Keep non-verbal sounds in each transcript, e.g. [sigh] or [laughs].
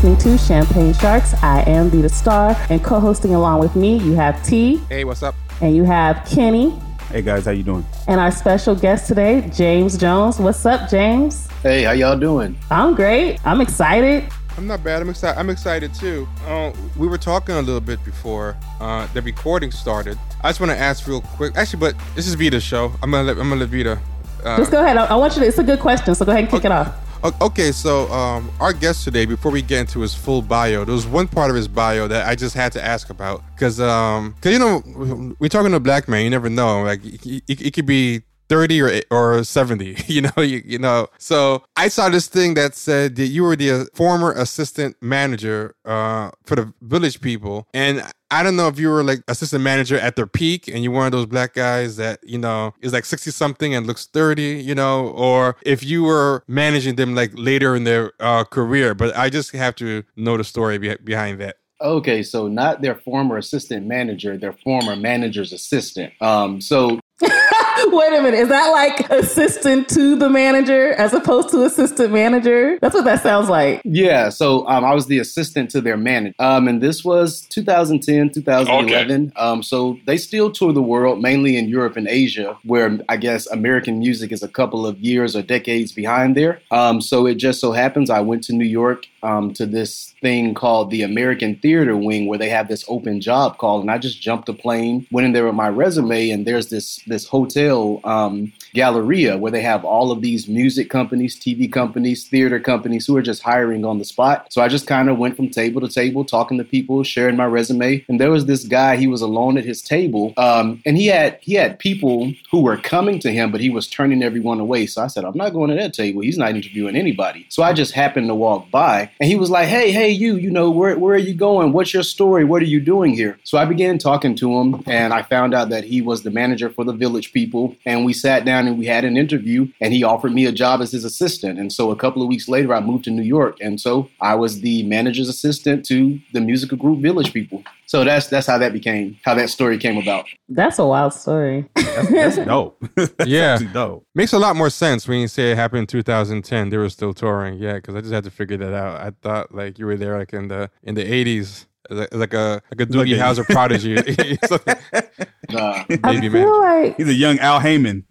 What up? You're listening to Champagne Sharks. I am Vita Star, and co-hosting along with me, you have T. Hey, what's up? And you have Kenny. Hey guys, how you doing? And our special guest today, James Jones. What's up, James? Hey, how y'all doing? I'm great. I'm excited. I'm not bad. I'm excited. I'm excited too. Uh, we were talking a little bit before uh, the recording started. I just want to ask real quick. Actually, but this is Vita's show. I'm gonna let, I'm gonna let Vita. Uh, just go ahead. I, I, want you to. It's a good question, so go ahead and kick okay, it off. Okay, so um, our guest today, before we get into his full bio, there was one part of his bio that I just had to ask about because, um, cause you know, we're talking to a black man. You never know. Like, it, could be 30 or or 70 [laughs] you know you, you know so i saw this thing that said that you were the uh, former assistant manager uh, for the village people and I don't know if you were like assistant manager at their peak and you're one of those black guys that, you know, is like 60 something and looks 30, you know, or if you were managing them like later in their uh, career. But I just have to know the story be- behind that. Okay, so not their former assistant manager, their former manager's assistant. Um, so [laughs] [laughs] Wait a minute. Is that like assistant to the manager as opposed to assistant manager? That's what that sounds like. Yeah. So um, I was the assistant to their manager. Um, and this was 2010, 2011. Okay. Um, so they still tour the world, mainly in Europe and Asia, where I guess American music is a couple of years or decades behind there. Um, so it just so happens I went to New York um, to this thing called the American Theater Wing, where they have this open job call, and I just jumped a plane, went in there with my resume, and there's this this hotel um, Galleria where they have all of these music companies, TV companies, theater companies who are just hiring on the spot. So I just kind of went from table to table, talking to people, sharing my resume, and there was this guy. He was alone at his table, um, and he had he had people who were coming to him, but he was turning everyone away. So I said, I'm not going to that table. He's not interviewing anybody. So I just happened to walk by and he was like, hey, hey, you, you know, where, where are you going? What's your story? What are you doing here? So I began talking to him and I found out that he was the manager for the village people. And we sat down and we had an interview and he offered me a job as his assistant. And so a couple of weeks later, I moved to New York. And so I was the manager's assistant to the musical group Village People. So that's that's how that became, how that story came about. That's a wild story. that's, that's dope. [laughs] that's yeah, dope. Makes a lot more sense when you say it happened in 2010. They were still touring. Yeah, because I just had to figure that out. I thought like you were there like in the in the 80s like a like a Doogie Howser prodigy. [laughs] [laughs] nah. I feel like he's a young Al Haymon. [laughs]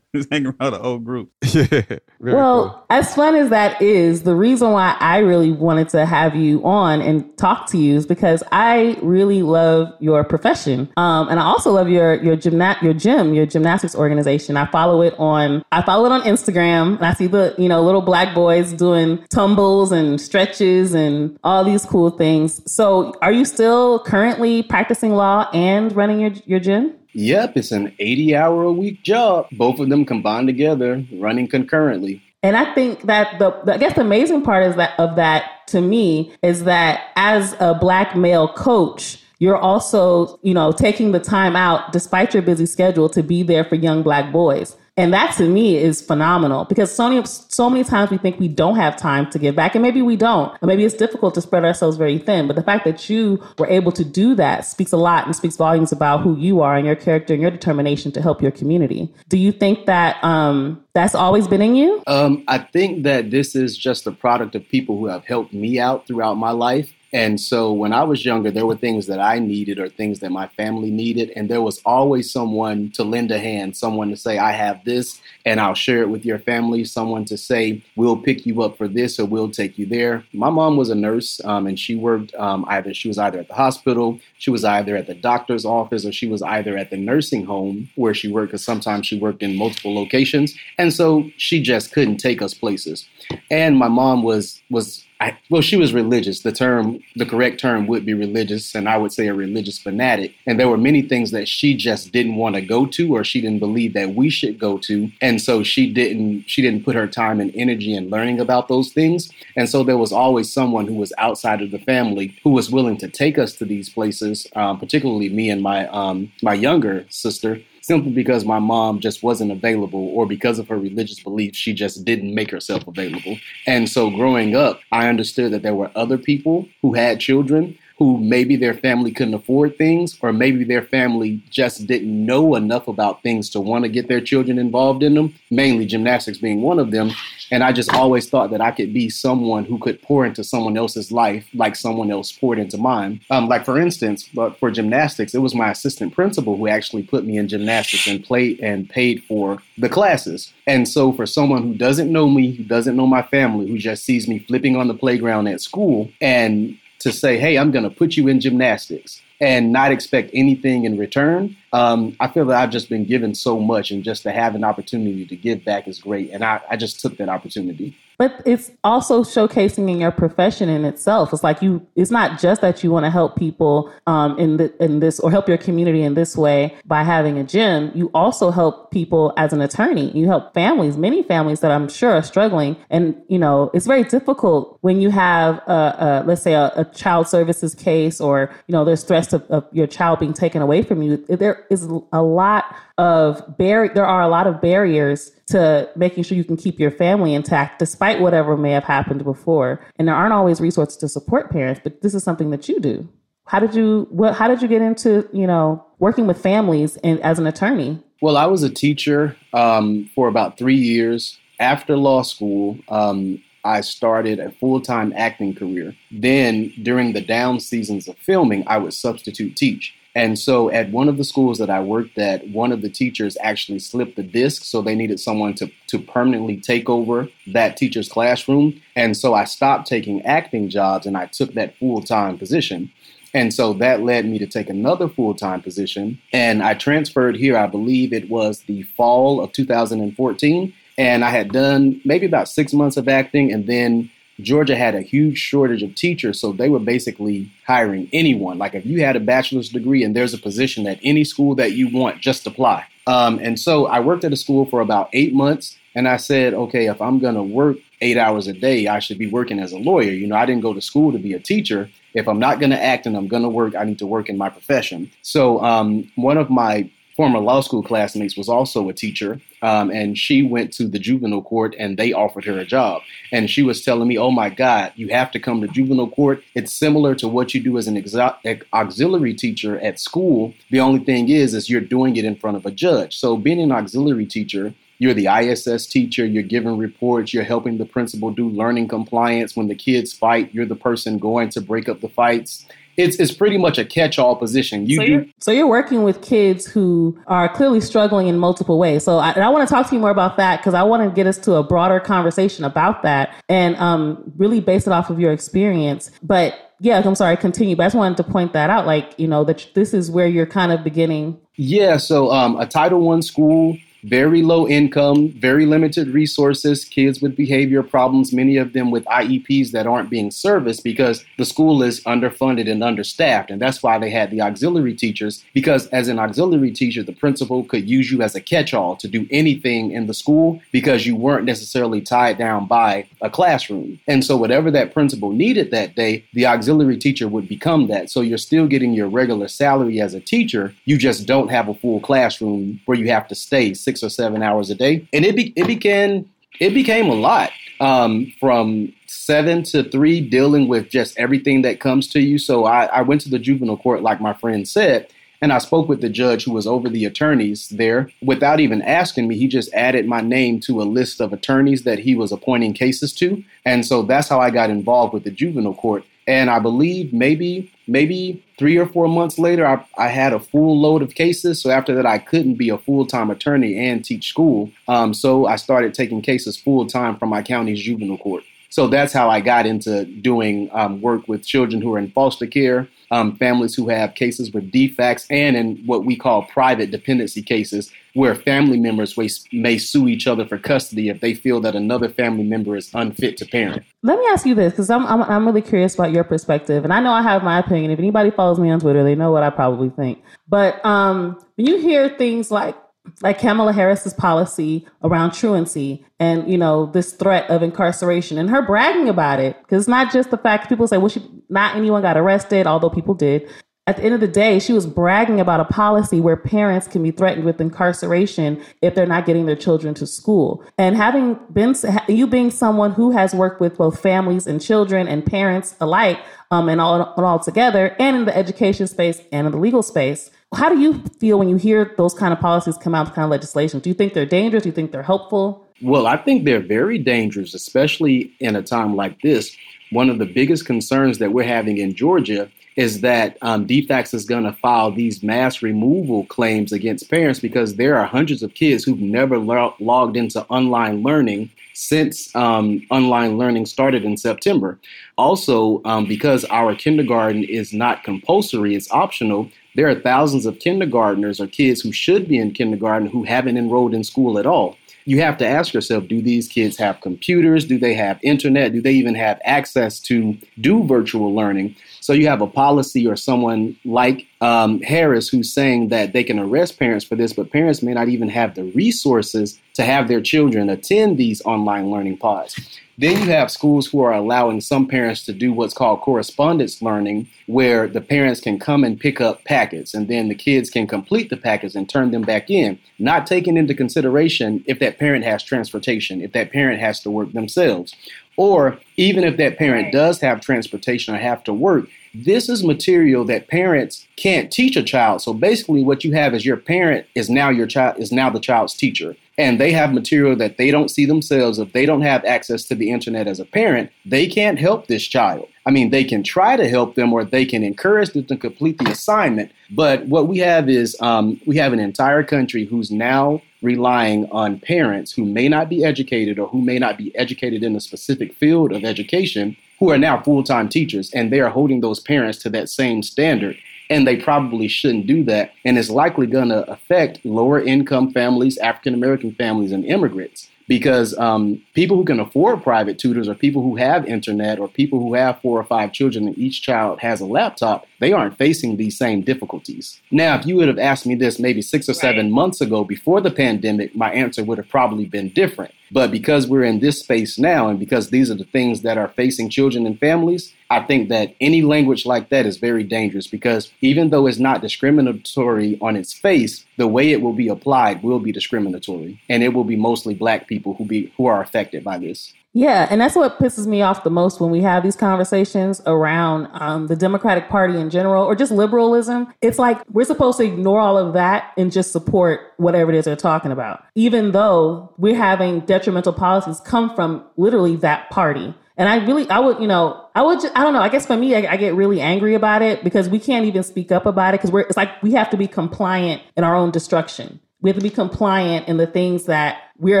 He's hanging around the old group. Yeah. Well, cool. as fun as that is, the reason why I really wanted to have you on and talk to you is because I really love your profession, um, and I also love your your gymna- your gym, your gymnastics organization. I follow it on I follow it on Instagram, and I see the you know little black boys doing tumbles and stretches and all these cool things. So are you still currently practicing law and running your, your gym? Yep, it's an 80 hour a week job. Both of them combined together, running concurrently. And I think that the, the I guess the amazing part is that of that to me is that as a black male coach, you're also, you know, taking the time out despite your busy schedule to be there for young black boys. And that to me is phenomenal because so many, so many times we think we don't have time to give back, and maybe we don't. Or maybe it's difficult to spread ourselves very thin. But the fact that you were able to do that speaks a lot and speaks volumes about who you are and your character and your determination to help your community. Do you think that um, that's always been in you? Um, I think that this is just a product of people who have helped me out throughout my life. And so when I was younger, there were things that I needed or things that my family needed. And there was always someone to lend a hand, someone to say, I have this and I'll share it with your family, someone to say, we'll pick you up for this or we'll take you there. My mom was a nurse um, and she worked um, either, she was either at the hospital, she was either at the doctor's office, or she was either at the nursing home where she worked, because sometimes she worked in multiple locations. And so she just couldn't take us places. And my mom was, was, I, well, she was religious. The term, the correct term would be religious, and I would say a religious fanatic. And there were many things that she just didn't want to go to, or she didn't believe that we should go to. And so she didn't, she didn't put her time and energy in learning about those things. And so there was always someone who was outside of the family who was willing to take us to these places, um, particularly me and my um, my younger sister simply because my mom just wasn't available or because of her religious beliefs, she just didn't make herself available. And so growing up, I understood that there were other people who had children who maybe their family couldn't afford things, or maybe their family just didn't know enough about things to want to get their children involved in them, mainly gymnastics being one of them. And I just always thought that I could be someone who could pour into someone else's life like someone else poured into mine. Um, like, for instance, but for gymnastics, it was my assistant principal who actually put me in gymnastics and played and paid for the classes. And so, for someone who doesn't know me, who doesn't know my family, who just sees me flipping on the playground at school, and to say, hey, I'm going to put you in gymnastics and not expect anything in return. Um, I feel that I've just been given so much, and just to have an opportunity to give back is great. And I, I just took that opportunity but it's also showcasing in your profession in itself. It's like you. It's not just that you want to help people um, in the, in this or help your community in this way by having a gym. You also help people as an attorney. You help families, many families that I'm sure are struggling, and you know it's very difficult when you have a, a let's say a, a, child services case or you know there's threats of, of your child being taken away from you. There is a lot of bar- there are a lot of barriers to making sure you can keep your family intact despite whatever may have happened before. And there aren't always resources to support parents, but this is something that you do. How did you what how did you get into, you know, working with families and as an attorney? Well, I was a teacher um, for about three years. After law school, um, I started a full time acting career. Then, during the down seasons of filming, I would substitute teach. And so at one of the schools that I worked at, one of the teachers actually slipped the disc. So they needed someone to, to permanently take over that teacher's classroom. And so I stopped taking acting jobs and I took that full time position. And so that led me to take another full time position. And I transferred here, I believe it was the fall of 2014. And I had done maybe about six months of acting and then Georgia had a huge shortage of teachers, so they were basically hiring anyone. Like if you had a bachelor's degree and there's a position at any school that you want, just apply. Um, and so I worked at a school for about eight months, and I said, okay, if I'm going to work eight hours a day, I should be working as a lawyer. You know, I didn't go to school to be a teacher. If I'm not going to act and I'm going to work, I need to work in my profession. So um, one of my former law school classmates was also a teacher, um, and she went to the juvenile court and they offered her a job. And she was telling me, "Oh my God, you have to come to juvenile court. It's similar to what you do as an exo- auxiliary teacher at school. The only thing is, is you're doing it in front of a judge. So being an auxiliary teacher." You're the ISS teacher, you're giving reports, you're helping the principal do learning compliance. When the kids fight, you're the person going to break up the fights it's it's pretty much a catch-all position. You so. You're, so you're working with kids who are clearly struggling in multiple ways. So I, I want to talk to you more about that because I want to get us to a broader conversation about that and um, really base it off of your experience. But yeah, I'm sorry, continue. But I just wanted to point that out, like you know that this is where you're kind of beginning. Yeah. So um, a Title One school very low income, very limited resources, kids with behavior problems, many of them with IEPs that aren't being serviced because the school is underfunded and understaffed. And that's why they had the auxiliary teachers, because as an auxiliary teacher, the principal could use you as a catch all to do anything in the school because you weren't necessarily tied down by a classroom. And so, whatever that principal needed that day, the auxiliary teacher would become that. So, you're still getting your regular salary as a teacher, you just don't have a full classroom where you have to stay six or seven hours a day, and it be, it began it became a lot um, from seven to three, dealing with just everything that comes to you. So I, I went to the juvenile court, like my friend said, and I spoke with the judge who was over the attorneys there. Without even asking me, he just added my name to a list of attorneys that he was appointing cases to. And so that's how I got involved with the juvenile court. And I believe maybe maybe three or four months later, I, I, had a full load of cases. So after that, I couldn't be a full time attorney and teach school. Um, so I started taking cases full time from my county's juvenile court. So that's how I got into doing um, work with children who are in foster care um, families who have cases with DFCS, and in what we call private dependency cases, where family members may sue each other for custody if they feel that another family member is unfit to parent. Let me ask you this, because I'm, I'm, I'm really curious about your perspective, and I know I have my opinion. If anybody follows me on Twitter, they know what I probably think. But um, when you hear things like like Kamala Harris's policy around truancy and you know this threat of incarceration and her bragging about it because it's not just the fact people say well she not anyone got arrested although people did at the end of the day, she was bragging about a policy where parents can be threatened with incarceration if they're not getting their children to school. And having been, you being someone who has worked with both families and children and parents alike, um, and all, and all together, and in the education space and in the legal space, how do you feel when you hear those kind of policies come out, the kind of legislation? Do you think they're dangerous? Do you think they're helpful? Well, I think they're very dangerous, especially in a time like this. One of the biggest concerns that we're having in Georgia is that um, is going to file these mass removal claims against parents because there are hundreds of kids who've never lo- logged into online learning since um, online learning started in September. Also, um, because our kindergarten is not compulsory, it's optional, there are thousands of kindergartners or kids who should be in kindergarten who haven't enrolled in school at all you have to ask yourself do these kids have computers? Do they have internet? Do they even have access to do virtual learning? So you have a policy or someone like um, Harris who's saying that they can arrest parents for this, but parents may not even have the resources to have their children attend these online learning pods. Then you have schools who are allowing some parents to do what's called correspondence learning, where the parents can come and pick up packets, and then the kids can complete the packets and turn them back in, not taking into consideration if that parent has transportation, if that parent has to work themselves. Or even if that parent does have transportation or have to work, this is material that parents can't teach a child. So basically what you have is your parent is now your child is now the child's teacher and they have material that they don't see themselves, if they don't have access to the internet as a parent, they can't help this child. I mean, they can try to help them or they can encourage them to complete the assignment. But what we have is um, we have an entire country who's now relying on parents who may not be educated or who may not be educated in a specific field of education who are now full time teachers, and they are holding those parents to that same standard and they probably shouldn't do that. And it's likely going to affect lower income families, African American families, and immigrants because um, people who can afford private tutors or people who have internet or people who have four or five children and each child has a laptop, they aren't facing these same difficulties. Now, if you would have asked me this maybe six or seven months ago before the pandemic, my answer would have probably been different. But because we're in this space now and because these are the things that are facing children and families, I think that any language like that is very dangerous because even though it's not discriminatory on its face, the way it will be applied will be discriminatory. And it will be mostly black people who be who are affected by this. Yeah, and that's what pisses me off the most when we have these conversations around um, the Democratic Party in general or just liberalism. It's like we're supposed to ignore all of that and just support whatever it is they're talking about, even though we're having detrimental policies come from literally that party. And I really, I would, you know, I would, just, I don't know. I guess for me, I, I, get really angry about it because we can't even speak up about it because we're, it's like we have to be compliant in our own destruction. We have to be compliant in the things that we're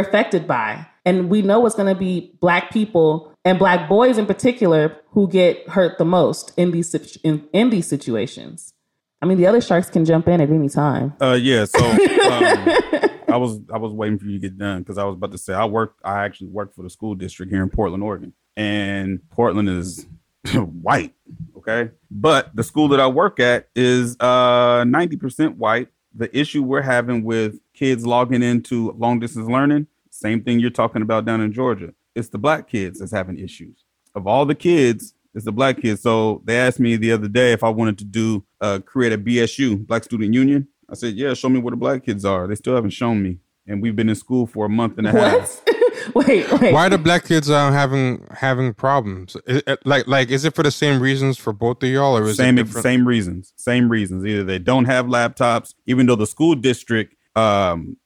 affected by. And we know it's going to be black people and black boys in particular who get hurt the most in these in, in these situations. I mean, the other sharks can jump in at any time. Uh, yeah. So um, [laughs] I was I was waiting for you to get done because I was about to say I work. I actually work for the school district here in Portland, Oregon, and Portland is [laughs] white. Okay, but the school that I work at is uh ninety percent white. The issue we're having with kids logging into long distance learning same thing you're talking about down in Georgia. It's the black kids that's having issues. Of all the kids, it's the black kids. So they asked me the other day if I wanted to do uh, create a BSU, Black Student Union. I said, yeah, show me where the black kids are. They still haven't shown me, and we've been in school for a month and a what? half. [laughs] wait, wait. Why are the black kids uh, having having problems? Is like, like, is it for the same reasons for both of y'all, or is same it same reasons? Same reasons. Either they don't have laptops, even though the school district um,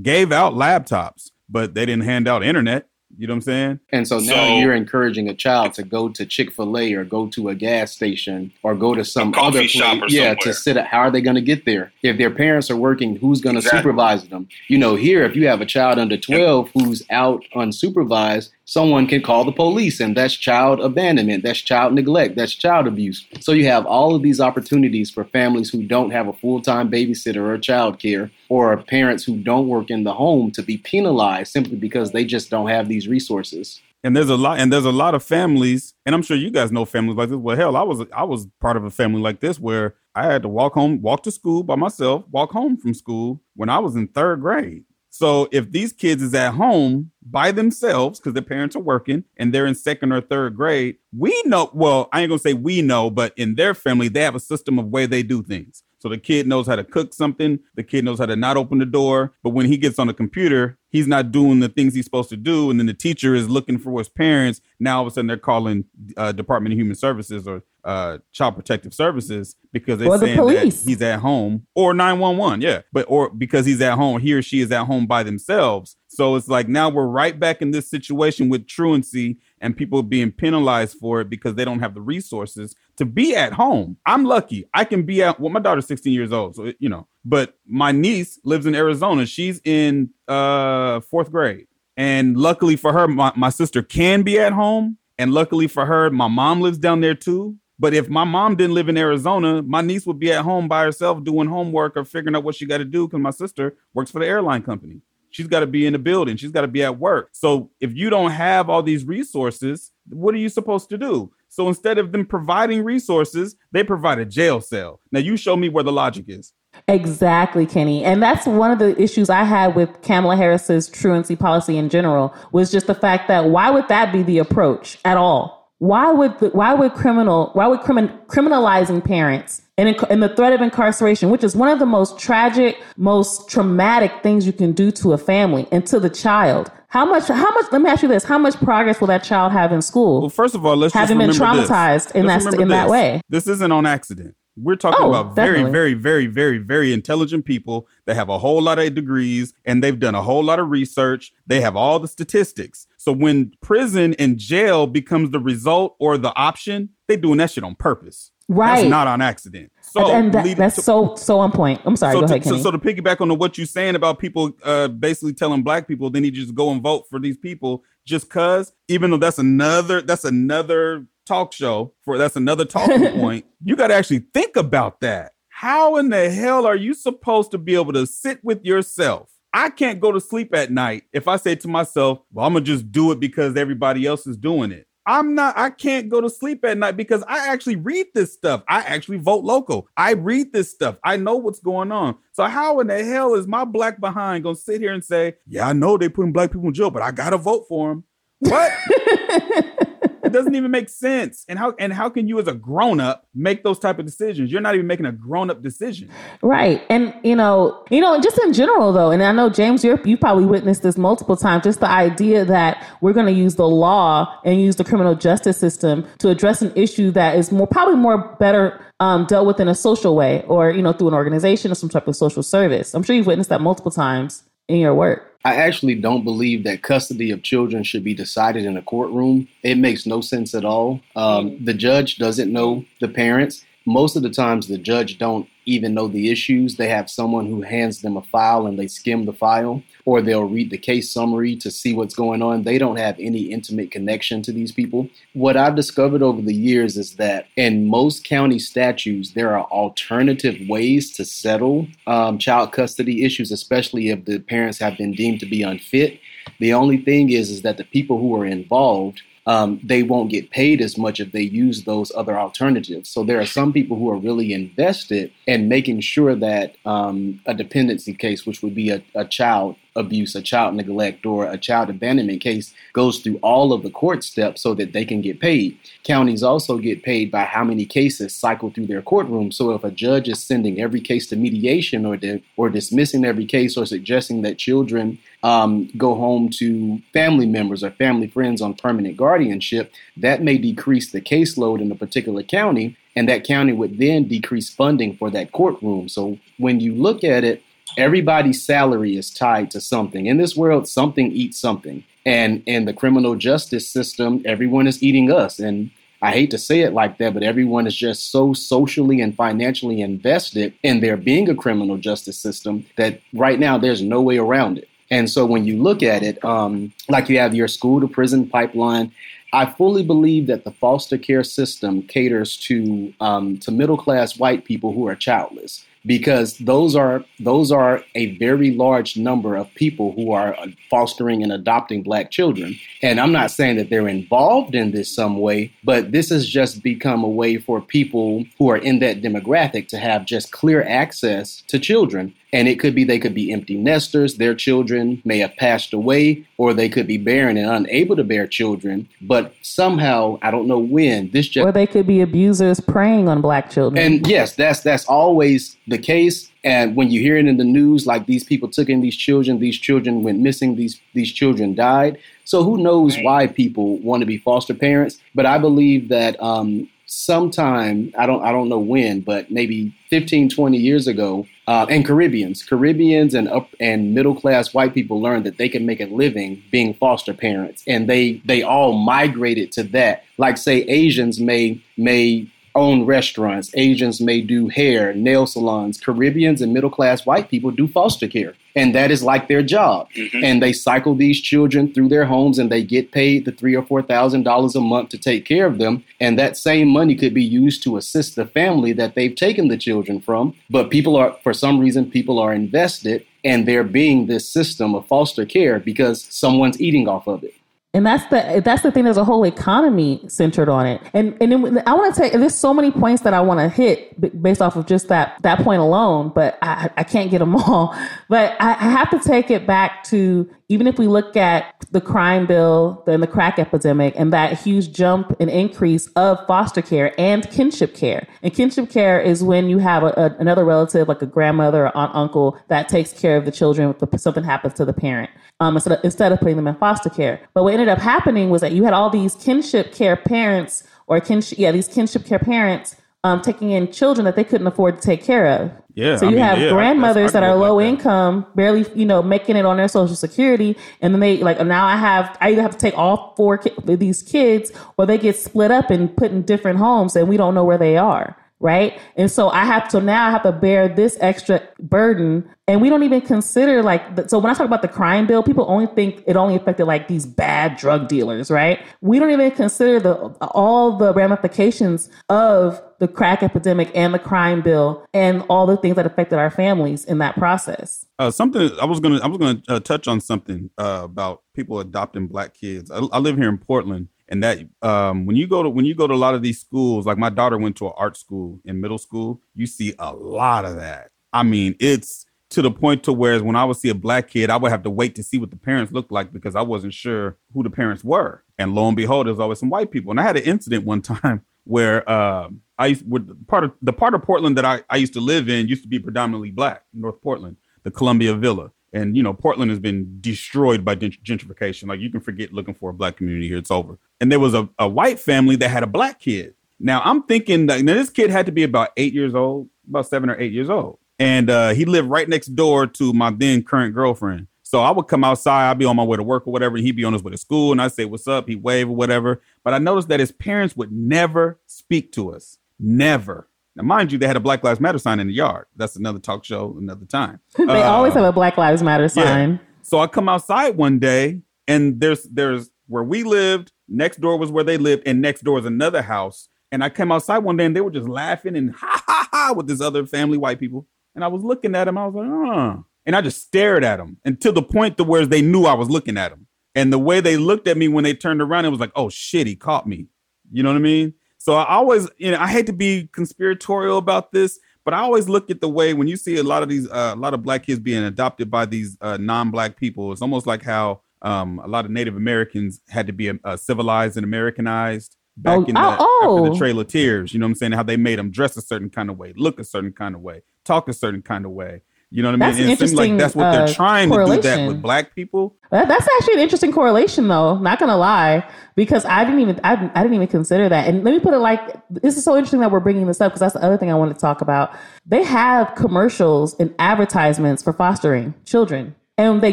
gave out laptops but they didn't hand out internet. You know what I'm saying? And so now so, you're encouraging a child to go to Chick Fil A or go to a gas station or go to some other place. yeah, somewhere. to sit. At, how are they going to get there? If their parents are working, who's going to exactly. supervise them? You know, here if you have a child under 12 yep. who's out unsupervised, someone can call the police, and that's child abandonment, that's child neglect, that's child abuse. So you have all of these opportunities for families who don't have a full time babysitter or child care, or parents who don't work in the home to be penalized simply because they just don't have these resources. And there's a lot, and there's a lot of families, and I'm sure you guys know families like this. Well, hell, I was I was part of a family like this where I had to walk home, walk to school by myself, walk home from school when I was in third grade So if these kids is at home by themselves because their parents are working and they're in second or third grade, we know. Well, I ain't gonna say we know, but in their family, they have a system of way they do things. So the kid knows how to cook something. The kid knows how to not open the door. But when he gets on the computer, he's not doing the things he's supposed to do. And then the teacher is looking for his parents. Now all of a sudden they're calling uh, Department of Human Services or uh, Child Protective Services because they're the saying police. that he's at home or 911. Yeah. But or because he's at home, he or she is at home by themselves. So it's like now we're right back in this situation with truancy and people being penalized for it because they don't have the resources to be at home. I'm lucky. I can be at well, my daughter's 16 years old, so it- you know, but my niece lives in Arizona. She's in uh fourth grade. And luckily for her, my, my sister can be at home. And luckily for her, my mom lives down there too. But if my mom didn't live in Arizona, my niece would be at home by herself doing homework or figuring out what she got to do because my sister works for the airline company. She's got to be in the building. She's got to be at work. So if you don't have all these resources, what are you supposed to do? So instead of them providing resources, they provide a jail cell. Now you show me where the logic is. Exactly, Kenny. And that's one of the issues I had with Kamala Harris's truancy policy in general was just the fact that why would that be the approach at all? Why would the, why would criminal why would crimin, criminalizing parents and, inc- and the threat of incarceration, which is one of the most tragic, most traumatic things you can do to a family and to the child. How much? How much? Let me ask you this: How much progress will that child have in school? Well, first of all, let's Having been just remember this. traumatized in Let's that- in that way. This isn't on accident. We're talking Oh, about very, definitely. very, very, very, very intelligent people that have a whole lot of degrees and they've done a whole lot of research. They have all the statistics. So when prison and jail becomes the result or the option, they doing that shit on purpose. Right. That's not on accident. So and that, that's to- so so on point. I'm sorry. so, go to, ahead, so, so to piggyback on what you're saying about people uh, basically telling black people they need to just go and vote for these people just cause, even though that's another that's another talk show for that's another talking [laughs] point. You got to actually think about that. How in the hell are you supposed to be able to sit with yourself? I can't go to sleep at night if I say to myself, "Well, I'm gonna just do it because everybody else is doing it." I'm not, I can't go to sleep at night because I actually read this stuff. I actually vote local. I read this stuff. I know what's going on. So, how in the hell is my black behind gonna sit here and say, Yeah, I know they putting black people in jail, but I gotta vote for them? What? [laughs] it doesn't even make sense. And how and how can you as a grown-up make those type of decisions? You're not even making a grown-up decision. Right. And, you know, you know, just in general, though, and I know, James, you're, you probably witnessed this multiple times, just the idea that we're going to use the law and use the criminal justice system to address an issue that is more, probably more better um, dealt with in a social way or, you know, through an organization or some type of social service. I'm sure you've witnessed that multiple times in your work. I actually don't believe that custody of children should be decided in a courtroom. It makes no sense at all. Um, the judge doesn't know the parents. Most of the times, the judge don't even know the issues. They have someone who hands them a file and they skim the file, or they'll read the case summary to see what's going on. They don't have any intimate connection to these people. What I've discovered over the years is that in most county statutes, there are alternative ways to settle um, child custody issues, especially if the parents have been deemed to be unfit. The only thing is, is that the people who are involved um, they won't get paid as much if they use those other alternatives. So there are some people who are really invested in making sure that um, a dependency case, which would be a, a child abuse, a child neglect, or a child abandonment case, goes through all of the court steps so that they can get paid. Counties also get paid by how many cases cycle through their courtroom. So if a judge is sending every case to mediation or or dismissing every case or suggesting that children um, go home to family members or family friends on permanent guardianship, that may decrease the caseload in a particular county, and that county would then decrease funding for that courtroom. So when you look at it, everybody's salary is tied to something. In this world, something eats something. And in the criminal justice system, everyone is eating us. And I hate to say it like that, but everyone is just so socially and financially invested in there being a criminal justice system that right now there's no way around it. And so when you look at it, um, like you have your school to prison pipeline, I fully believe that the foster care system caters to um, to middle class white people who are childless because those are those are a very large number of people who are fostering and adopting black children. And i'm not saying that they're involved in this some way but this has just become a way for people who are in that demographic to have just clear access to children and it could be they could be empty nesters, their children may have passed away, or they could be barren and unable to bear children. But somehow, I don't know when, this just Or they could be abusers preying on black children. And yes, that's that's always the case. And when you hear it in the news, like these people took in these children, these children went missing, these these children died. So who knows right. why people want to be foster parents? But I believe that um, sometime I don't I don't know when, but maybe 15, 20 years ago, uh, and Caribbeans, Caribbeans and up and middle class white people learned that they can make a living being foster parents, and they they all migrated to that. Like say Asians may may own restaurants. Asians may do hair, nail salons. Caribbeans and middle class white people do foster care. And that is like their job. Mm-hmm. And they cycle these children through their homes and they get paid the three or four thousand dollars a month to take care of them. And that same money could be used to assist the family that they've taken the children from. But people are, for some reason, people are invested and there being this system of foster care because someone's eating off of it. And that's the that's the thing. There's a whole economy centered on it, and and I want to take. There's so many points that I want to hit based off of just that that point alone, but I, I can't get them [laughs] all. But I, I have to take it back to even if we look at the crime bill and the crack epidemic and that huge jump and increase of foster care and kinship care. And kinship care is when you have a, a, another relative, like a grandmother or aunt, uncle, that takes care of the children if something happens to the parent um, instead, of, instead of putting them in foster care. But what ended up happening was that you had all these kinship care parents or kinship, yeah, these kinship care parents um, taking in children that they couldn't afford to take care of. Yeah. So you I mean, have yeah, grandmothers that are low income, barely, you know, making it on their social security, and then they like now I have I either have to take all four ki- these kids, or they get split up and put in different homes, and we don't know where they are right? And so I have to now I have to bear this extra burden, and we don't even consider like the, so when I talk about the crime bill, people only think it only affected like these bad drug dealers, right? We don't even consider the all the ramifications of the crack epidemic and the crime bill and all the things that affected our families in that process. Uh, something I was gonna I was gonna uh, touch on something uh, about people adopting black kids. I, I live here in Portland and that um, when you go to when you go to a lot of these schools like my daughter went to an art school in middle school you see a lot of that. I mean it's to the point to where when i would see a black kid i would have to wait to see what the parents looked like because i wasn't sure who the parents were. And lo and behold there's always some white people. And i had an incident one [laughs] time where uh, i used part of the part of portland that I, I used to live in used to be predominantly black north portland the columbia villa and you know portland has been destroyed by gentrification. Like you can forget looking for a black community here it's over. And there was a, a white family that had a black kid. Now i'm thinking that now this kid had to be about eight years old about seven or eight years old. And uh, he lived right next door to my then current girlfriend. So i would come outside i'd be on my way to work or whatever and he'd be on his way to school and i'd say what's up? He'd wave or whatever. But i noticed that his parents would never speak to us. Never now, mind you, they had a Black Lives Matter sign in the yard. That's another talk show, another time. [laughs] they uh, always have a Black Lives Matter sign. Yeah. So I come outside one day, and there's there's where we lived. Next door was where they lived, and next door is another house. And I came outside one day, and they were just laughing and ha ha ha with this other family, white people. And I was looking at them. I was like, oh. And I just stared at them until the point to where they knew I was looking at them. And the way they looked at me when they turned around, it was like, oh shit, he caught me. You know what I mean? So I always, you know, I hate to be conspiratorial about this, but I always look at the way when you see a lot of these, uh, a lot of black kids being adopted by these uh, non-black people. It's almost like how um, a lot of Native Americans had to be uh, civilized and Americanized back oh, in the, oh. the Trail of Tears. You know what I'm saying? How they made them dress a certain kind of way, look a certain kind of way, talk a certain kind of way. You know what I mean? And it seems like that's what uh, they're trying to do that with black people. That's actually an interesting correlation, though. Not gonna lie, because I didn't even I, I didn't even consider that. And let me put it like this is so interesting that we're bringing this up because that's the other thing I want to talk about. They have commercials and advertisements for fostering children, and they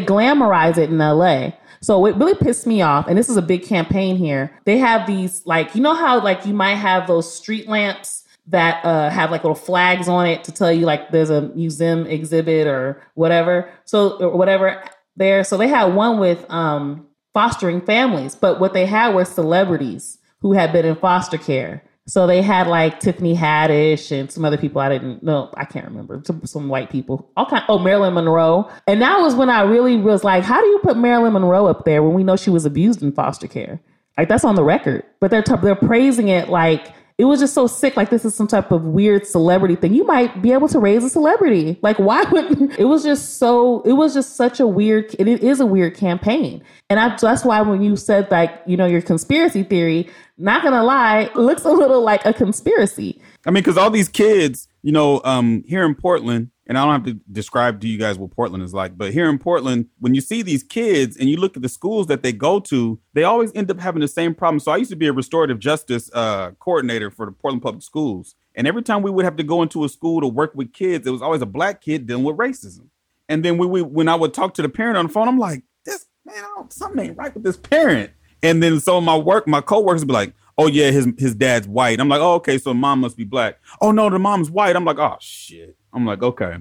glamorize it in LA. So it really pissed me off. And this is a big campaign here. They have these like you know how like you might have those street lamps that uh, have like little flags on it to tell you like there's a museum exhibit or whatever. So or whatever there. So they had one with um, fostering families, but what they had were celebrities who had been in foster care. So they had like Tiffany Haddish and some other people I didn't know. I can't remember. Some, some white people. All kind. Oh, Marilyn Monroe. And that was when I really was like, how do you put Marilyn Monroe up there when we know she was abused in foster care? Like that's on the record. But they're t- they're praising it like it was just so sick. Like this is some type of weird celebrity thing. You might be able to raise a celebrity. Like why would [laughs] it was just so it was just such a weird it is a weird campaign. And I, that's why when you said like, you know, your conspiracy theory, not gonna lie, looks a little like a conspiracy. I mean, because all these kids, you know, um, here in Portland, and I don't have to describe to you guys what Portland is like, but here in Portland, when you see these kids and you look at the schools that they go to, they always end up having the same problem. So I used to be a restorative justice uh, coordinator for the Portland Public Schools. And every time we would have to go into a school to work with kids, it was always a black kid dealing with racism. And then when we when I would talk to the parent on the phone, I'm like, this man, something ain't right with this parent. And then of my work, my coworkers would be like, oh yeah, his his dad's white. I'm like, oh okay, so mom must be black. Oh no, the mom's white. I'm like, oh shit. I'm like, okay,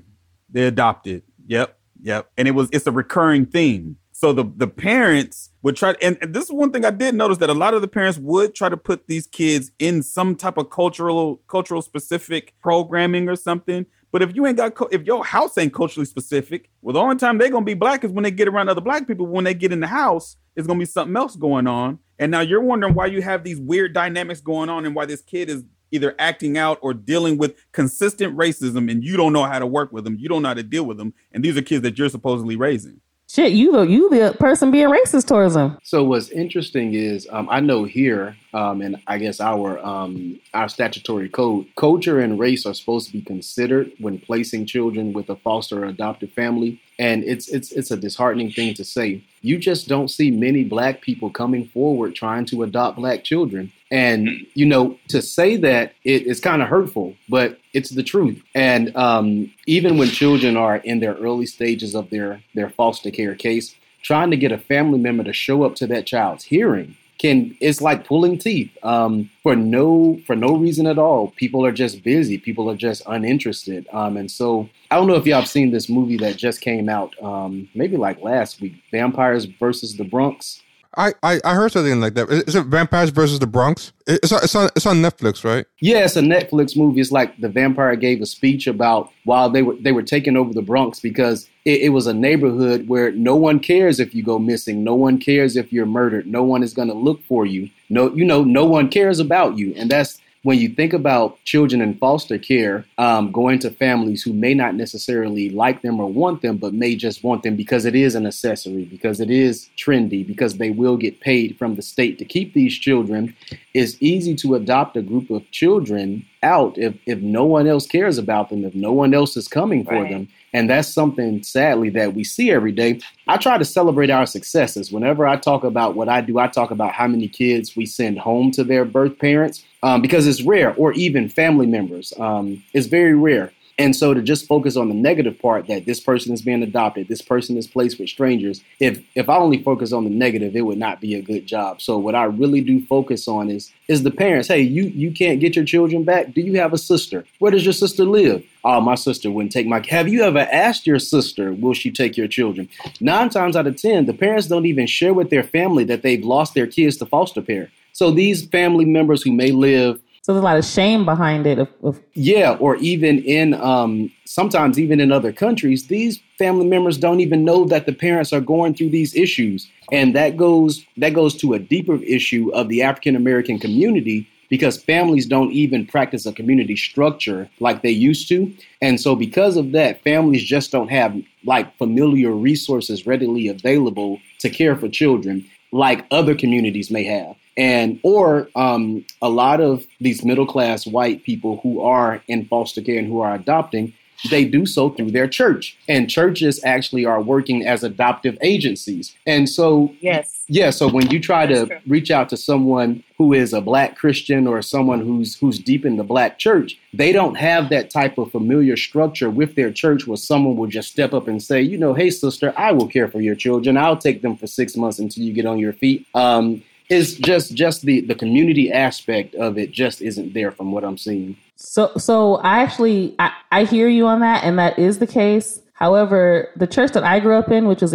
they adopted. Yep, yep. And it was it's a recurring theme. So the the parents would try, and, and this is one thing I did notice that a lot of the parents would try to put these kids in some type of cultural cultural specific programming or something. But if you ain't got, if your house ain't culturally specific, well, the only time they're gonna be black is when they get around other black people. When they get in the house, it's gonna be something else going on. And now you're wondering why you have these weird dynamics going on and why this kid is either acting out or dealing with consistent racism and you don't know how to work with them. You don't know how to deal with them. And these are kids that you're supposedly raising. Shit, you the you the person being racist towards them. So what's interesting is um, I know here, um, and I guess our um, our statutory code, culture and race are supposed to be considered when placing children with a foster or adoptive family, and it's it's it's a disheartening thing to say. You just don't see many black people coming forward trying to adopt black children. And you know, to say that it is kind of hurtful, but it's the truth. And um, even when children are in their early stages of their their foster care case, trying to get a family member to show up to that child's hearing can it's like pulling teeth um, for no for no reason at all. People are just busy. People are just uninterested. Um, and so I don't know if y'all have seen this movie that just came out, um, maybe like last week, Vampires versus the Bronx. I, I, heard something like that. Is it Vampires versus the Bronx? It's on, it's on it's on Netflix, right? Yeah, it's a Netflix movie. It's like the vampire gave a speech about while they were they were taking over the Bronx because it, it was a neighborhood where no one cares if you go missing, no one cares if you're murdered, no one is going to look for you. No, you know, no one cares about you, and that's when you think about children in foster care um, going to families who may not necessarily like them or want them, but may just want them because it is an accessory, because it is trendy, because they will get paid from the state to keep these children, it's easy to adopt a group of children out if, if no one else cares about them, if no one else is coming for right. them. And that's something, sadly, that we see every day. I try to celebrate our successes. Whenever I talk about what I do, I talk about how many kids we send home to their birth parents um, because it's rare, or even family members. Um, it's very rare. And so to just focus on the negative part that this person is being adopted, this person is placed with strangers, if if I only focus on the negative, it would not be a good job. So what I really do focus on is is the parents. Hey, you you can't get your children back. Do you have a sister? Where does your sister live? Oh, my sister wouldn't take my. Have you ever asked your sister, will she take your children? Nine times out of ten, the parents don't even share with their family that they've lost their kids to foster care. So these family members who may live so there's a lot of shame behind it. Of, of yeah, or even in um, sometimes even in other countries, these family members don't even know that the parents are going through these issues, and that goes that goes to a deeper issue of the African American community because families don't even practice a community structure like they used to. And so, because of that, families just don't have like familiar resources readily available to care for children like other communities may have. And or um, a lot of these middle class white people who are in foster care and who are adopting they do so through their church. And churches actually are working as adoptive agencies. And so yes. yeah so when you try That's to true. reach out to someone who is a black christian or someone who's who's deep in the black church they don't have that type of familiar structure with their church where someone will just step up and say you know hey sister i will care for your children. I'll take them for six months until you get on your feet. Um, is just just the the community aspect of it just isn't there from what I'm seeing. So so I actually I, I hear you on that and that is the case. However, the church that I grew up in, which was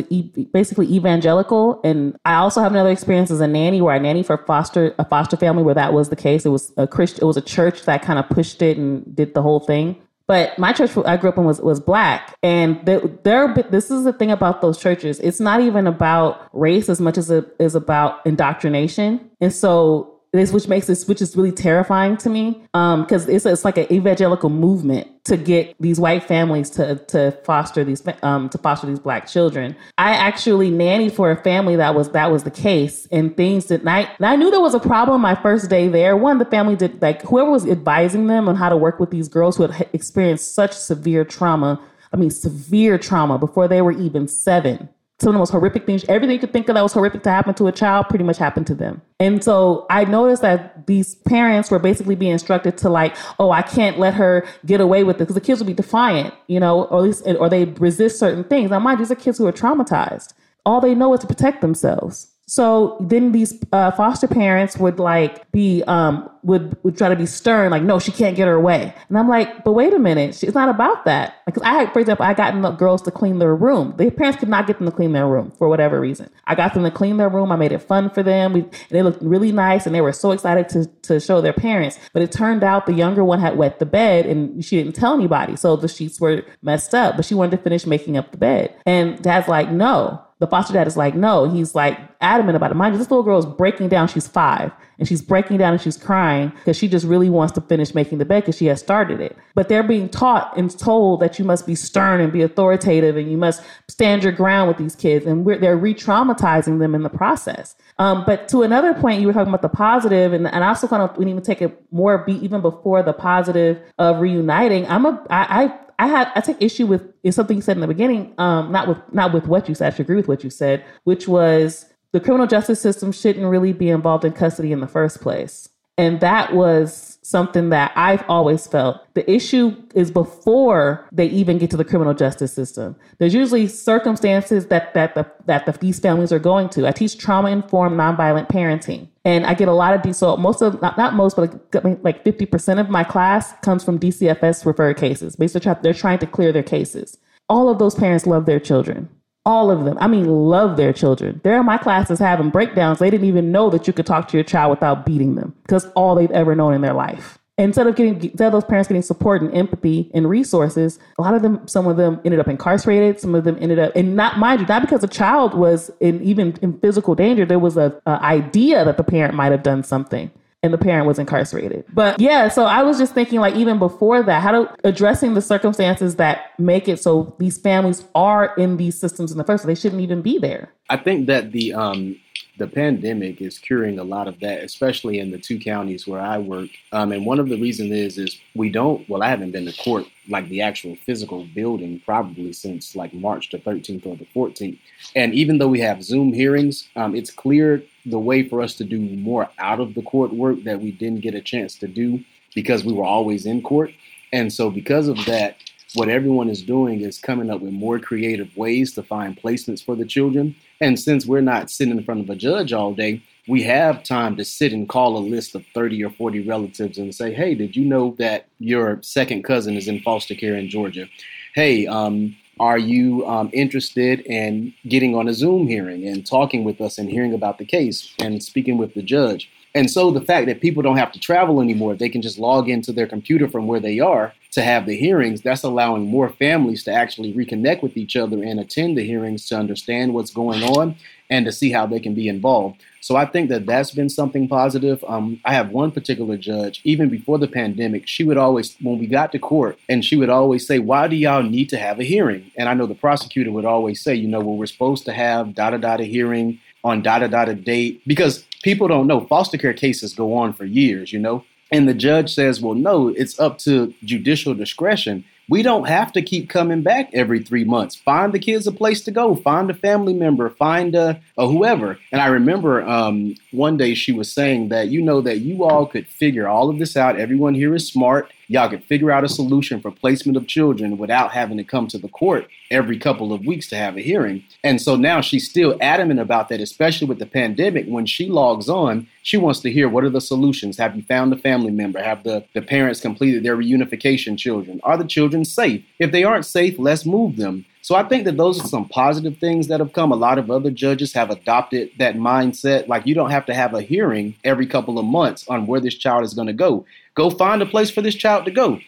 basically evangelical, and I also have another experience as a nanny where I nanny for foster a foster family where that was the case. It was a Christian, it was a church that kind of pushed it and did the whole thing. But my church I grew up in was was black, and there. This is the thing about those churches. It's not even about race as much as it is about indoctrination. And so this which makes this which is really terrifying to me because um, it's, it's like an evangelical movement to get these white families to to foster these um, to foster these black children. I actually nannied for a family that was that was the case and things that I, I knew there was a problem my first day there. One the family did like whoever was advising them on how to work with these girls who had experienced such severe trauma i mean severe trauma before they were even seven some of the most horrific things, everything you could think of that was horrific to happen to a child pretty much happened to them. And so I noticed that these parents were basically being instructed to like, oh, I can't let her get away with it because the kids will be defiant, you know, or at least, or they resist certain things. Now, mind these are kids who are traumatized. All they know is to protect themselves. So then these uh, foster parents would like be um would would try to be stern, like no, she can't get her way. And I'm like, but wait a minute, it's not about that. Because I had, for example, I got the girls to clean their room. The parents could not get them to clean their room for whatever reason. I got them to clean their room. I made it fun for them. We, they looked really nice, and they were so excited to to show their parents. But it turned out the younger one had wet the bed, and she didn't tell anybody, so the sheets were messed up. But she wanted to finish making up the bed, and Dad's like, no the foster dad is like, no, he's like adamant about it. Mind you, this little girl is breaking down. She's five and she's breaking down and she's crying because she just really wants to finish making the bed because she has started it. But they're being taught and told that you must be stern and be authoritative and you must stand your ground with these kids. And they're re traumatizing them in the process. Um, but to another point, you were talking about the positive, and, and I also kind of we need to take it more beat even before the positive of reuniting. I'm a I, I I had I take issue with is something you said in the beginning, um, not with not with what you said. I agree with what you said, which was the criminal justice system shouldn't really be involved in custody in the first place. And that was something that I've always felt. The issue is before they even get to the criminal justice system. There's usually circumstances that that the, that the, these families are going to. I teach trauma informed nonviolent parenting, and I get a lot of D. So most of not, not most, but like fifty percent of my class comes from DFCS referred cases. Basically, they're trying to clear their cases. All of those parents love their children all of them. I mean, love their children. They're in my classes having breakdowns. They didn't even know that you could talk to your child without beating them because all they've ever known in their life. Instead of getting, instead of those parents getting support and empathy and resources, a lot of them, some of them ended up incarcerated. Some of them ended up, and not mind you, not because the child was in even in physical danger. There was a, a idea that the parent might have done something and the parent was incarcerated. But yeah, so I was just thinking like even before that, how to addressing the circumstances that make it so these families are in these systems in the first place. They shouldn't even be there. I think that the um the pandemic is curing a lot of that, especially in the two counties where I work. Um, and one of the reasons is is we don't. Well, I haven't been to court like the actual physical building probably since like March the 13th or the 14th. And even though we have Zoom hearings, um, it's clear the way for us to do more out of the court work that we didn't get a chance to do because we were always in court. And so because of that, what everyone is doing is coming up with more creative ways to find placements for the children. And since we're not sitting in front of a judge all day, we have time to sit and call a list of 30 or 40 relatives and say, hey, did you know that your second cousin is in foster care in Georgia? Hey, um, are you um, interested in getting on a Zoom hearing and talking with us and hearing about the case and speaking with the judge? And so the fact that people don't have to travel anymore, they can just log into their computer from where they are to have the hearings, that's allowing more families to actually reconnect with each other and attend the hearings to understand what's going on and to see how they can be involved. So I think that that's been something positive. Um, I have one particular judge, even before the pandemic, she would always, when we got to court, and she would always say, Why do y'all need to have a hearing? And I know the prosecutor would always say, You know, well, we're supposed to have da da da hearing on da da da date because people don't know foster care cases go on for years, you know? And the judge says, well, no, it's up to judicial discretion. We don't have to keep coming back every three months. Find the kids a place to go. Find a family member. Find a, a whoever. And I remember um, one day she was saying that you know that you all could figure all of this out. Everyone here is smart. Y'all could figure out a solution for placement of children without having to come to the court every couple of weeks to have a hearing. And so now she's still adamant about that, especially with the pandemic. When she logs on, she wants to hear what are the solutions? Have you found a family member? Have the, the parents completed their reunification children? Are the children safe? If they aren't safe, let's move them. So I think that those are some positive things that have come. A lot of other judges have adopted that mindset. Like you don't have to have a hearing every couple of months on where this child is going to go. Go find a place for this child to go.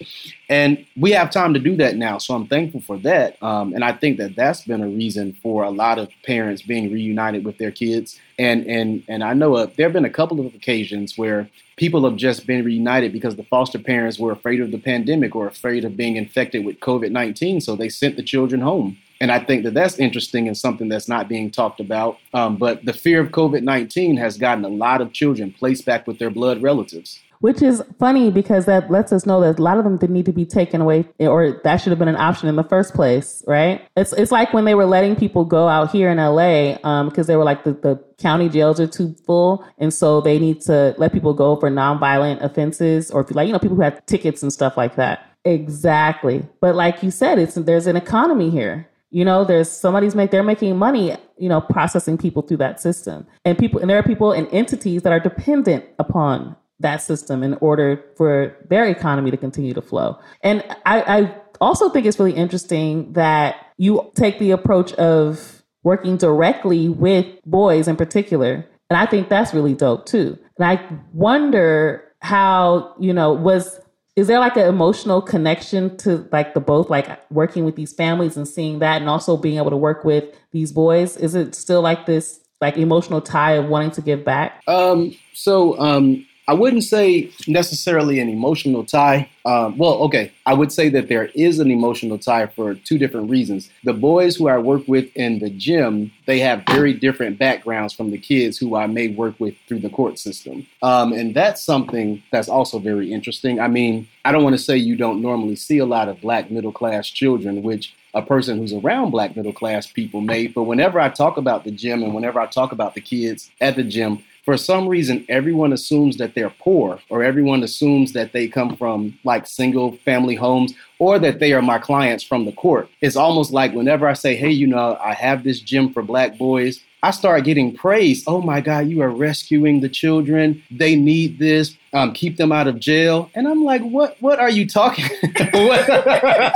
And we have time to do that now. So I'm thankful for that. Um, and I think that that's been a reason for a lot of parents being reunited with their kids. And and and I know uh, there have been a couple of occasions where people have just been reunited because the foster parents were afraid of the pandemic or afraid of being infected with COVID 19. So they sent the children home. And I think that that's interesting and something that's not being talked about. Um, but the fear of COVID 19 has gotten a lot of children placed back with their blood relatives which is funny because that lets us know that a lot of them didn't need to be taken away or that should have been an option in the first place, right? It's it's like when they were letting people go out here in LA because um, they were like the, the county jails are too full and so they need to let people go for nonviolent offenses or if you like, you know, people who have tickets and stuff like that. Exactly. But like you said, it's there's an economy here. You know, there's somebody's make they're making money, you know, processing people through that system. And people and there are people and entities that are dependent upon that system in order for their economy to continue to flow. And I, I also think it's really interesting that you take the approach of working directly with boys in particular. And I think that's really dope too. And I wonder how, you know, was is there like an emotional connection to like the both like working with these families and seeing that and also being able to work with these boys? Is it still like this like emotional tie of wanting to give back? Um so um I wouldn't say necessarily an emotional tie. Um, well, okay, I would say that there is an emotional tie for two different reasons. The boys who I work with in the gym, they have very different backgrounds from the kids who I may work with through the court system. Um, and that's something that's also very interesting. I mean, I don't want to say you don't normally see a lot of black middle class children, which a person who's around black middle class people may, but whenever I talk about the gym and whenever I talk about the kids at the gym, for some reason everyone assumes that they're poor or everyone assumes that they come from like single family homes or that they are my clients from the court. It's almost like whenever I say, hey, you know, I have this gym for black boys, I start getting praise. Oh my God, you are rescuing the children. They need this. Um, keep them out of jail. And I'm like, what? What are you talking? [laughs] [laughs] the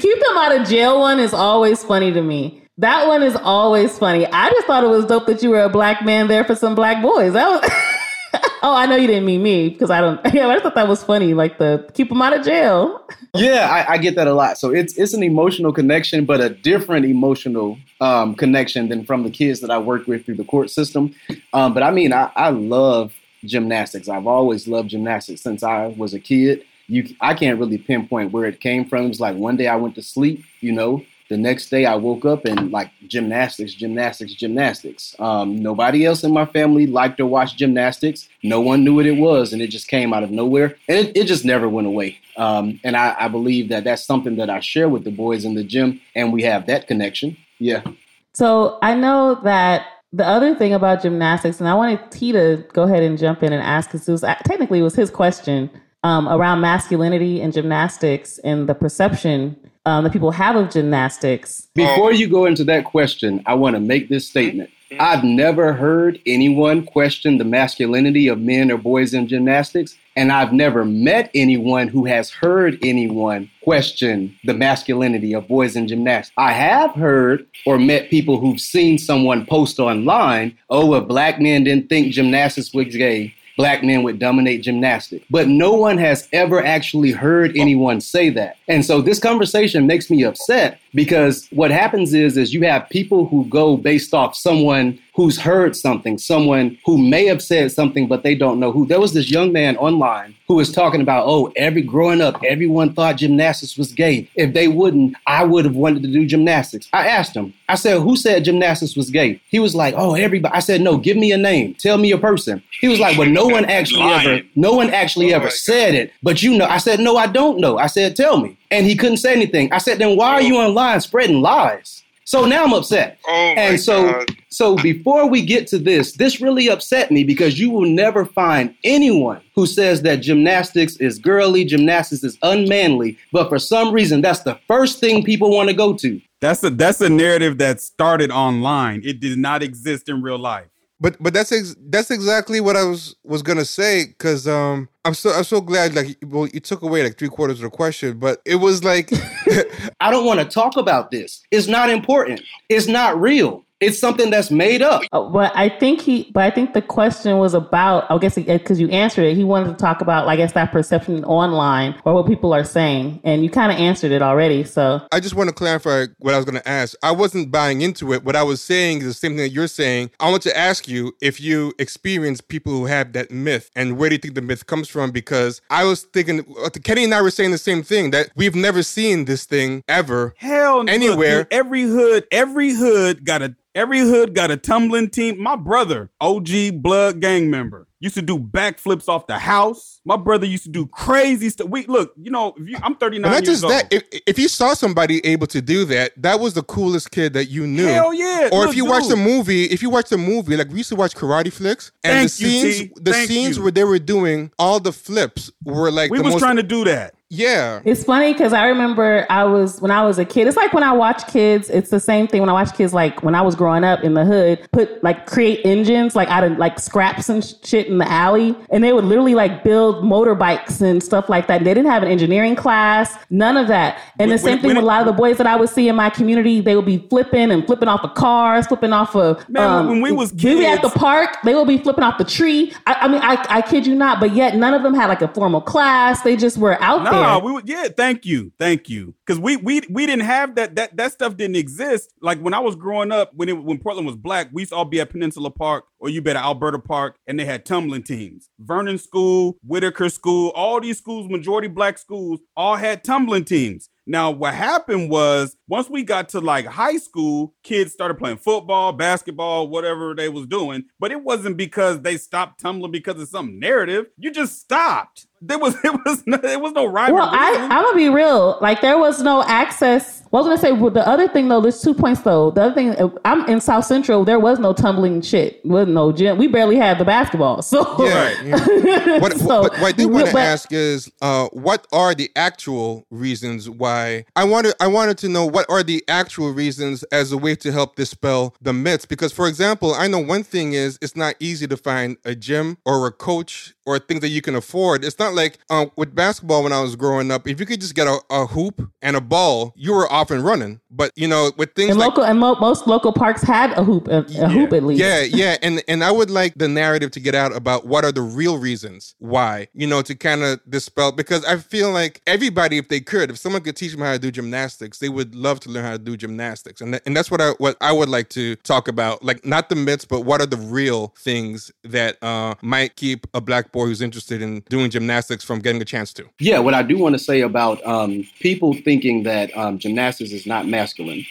keep them out of jail one is always funny to me. That one is always funny. I just thought it was dope that you were a black man there for some black boys. Was. [laughs] oh, I know you didn't mean me because I don't. [laughs] Yeah, I just thought that was funny. Like the keep them out of jail. [laughs] yeah, I, I, get that a lot. So it's it's an emotional connection, but a different emotional um, connection than from the kids that I work with through the court system. Um, but I mean, I, I love gymnastics. I've always loved gymnastics since I was a kid. You, I can't really pinpoint where it came from. It's like one day I went to sleep, you know, the next day I woke up and like gymnastics, gymnastics, gymnastics. Um, nobody else in my family liked to watch gymnastics. No one knew what it was, and it just came out of nowhere, and it, it just never went away. Um, and I, I believe that that's something that I share with the boys in the gym, and we have that connection. Yeah. So I know that the other thing about gymnastics, and I wanted T to go ahead and jump in and ask, because it was technically it was his question um, around masculinity and gymnastics and the perception um, that people have of gymnastics. Before you go into that question, I want to make this statement. I've never heard anyone question the masculinity of men or boys in gymnastics, and I've never met anyone who has heard anyone question the masculinity of boys in gymnastics. I have heard or met people who've seen someone post online, oh, if black men didn't think gymnastics was gay, black men would dominate gymnastics. But no one has ever actually heard anyone say that. And so this conversation makes me upset because what happens is is you have people who go based off someone who's heard something, someone who may have said something, but they don't know who. There was this young man online who was talking about, oh, every growing up, everyone thought gymnastics was gay. If they wouldn't, I would have wanted to do gymnastics. I asked him, I said, who said gymnastics was gay? He was like, oh, everybody. I said, no, give me a name. Tell me a person. He was like, well, no one actually ever, no one actually oh ever said it. But you know, I said, no, I don't know. I said, tell me. And he couldn't say anything. I said, then why are you online spreading lies? So now I'm upset. Oh and so God. so before we get to this, this really upset me because you will never find anyone who says that gymnastics is girly, gymnastics is unmanly, but for some reason that's the first thing people want to go to. That's a that's a narrative that started online. It did not exist in real life. But but that's ex- that's exactly what I was was gonna say because um I'm so I'm so glad like well you took away like three quarters of the question, but it was like [laughs] I don't want to talk about this. It's not important. It's not real. It's something that's made up. Uh, but I think he, but I think the question was about, I guess, because you answered it, he wanted to talk about, I guess, that perception online or what people are saying. And you kind of answered it already. So I just want to clarify what I was going to ask. I wasn't buying into it. What I was saying is the same thing that you're saying. I want to ask you if you experience people who have that myth and where do you think the myth comes from? Because I was thinking, uh, Kenny and I were saying the same thing that we've never seen this thing ever. Hell, look, Anywhere. dude, every hood, every hood got a every hood got a tumbling team. My brother, OG blood gang member, used to do backflips off the house. My brother used to do crazy stuff. We look, you know, if you, I'm 39 And not years just old. that, if, if you saw somebody able to do that, that was the coolest kid that you knew. Hell yeah! Or Look, if you dude. the movie, if you watched a movie, like we used to watch karate flicks, and Thank the you, scenes, T. the Thank scenes you. where they were doing all the flips were like we was most. trying to do that. Yeah, It's funny because I remember I was when I was a kid. It's like when I watch kids. It's the same thing when I watch kids. Like when I was growing up in the hood, put like create engines like out of like scraps and shit in the alley, and they would literally like build motorbikes and stuff like that. They didn't have an engineering class, none of that. And When- the same when- thing when with a lot of the boys that I would see in my community. They would be flipping and flipping off of cars, flipping off of. um, Man, when we was we were at the park. They would be flipping off the tree. I, I mean, I, I kid you not, but yet none of them had like a formal class. They just were out there. Nah, we would, yeah, thank you, thank you, because we we we didn't have that that that stuff didn't exist. Like when I was growing up, when it when Portland was black, we used to all be at Peninsula Park or you bet at Alberta Park, and they had tumbling teams. Vernon School, Whitaker School, all these schools, majority black schools, all had tumbling teams. Now, what happened was once we got to like high school, kids started playing football, basketball, whatever they was doing. But it wasn't because they stopped tumbling because of some narrative. You just stopped. There was [laughs] it was no, there was no or Well, I, I'm gonna be real. Like there was no access. Well, I was gonna say well, the other thing though. There's two points though. The other thing, I'm in South Central. There was no tumbling shit. Wasn't no gym. We barely had the basketball. [laughs] So yeah. yeah. [laughs] What, So, what, what I did want to ask is, uh, what are the actual reasons why? I wanted I wanted to know what are the actual reasons as a way to help dispel the myths. Because, for example, I know one thing is it's not easy to find a gym or a coach or things that you can afford. It's not like uh, with basketball when I was growing up. If you could just get a, a hoop and a ball, you were off and running. But you know, with things and like local and mo- most local parks had a hoop, a, a hoop at least. yeah, yeah, [laughs] and and I would like the narrative to get out about what are the real reasons why, you know, to kind of dispel because I feel like everybody, if they could, if someone could teach them how to do gymnastics, they would love to learn how to do gymnastics, and th- and that's what I what I would like to talk about, like not the myths, but what are the real things that uh, might keep a black boy who's interested in doing gymnastics from getting a chance to. Yeah, what I do want to say about um, people thinking that um, gymnastics is not masculine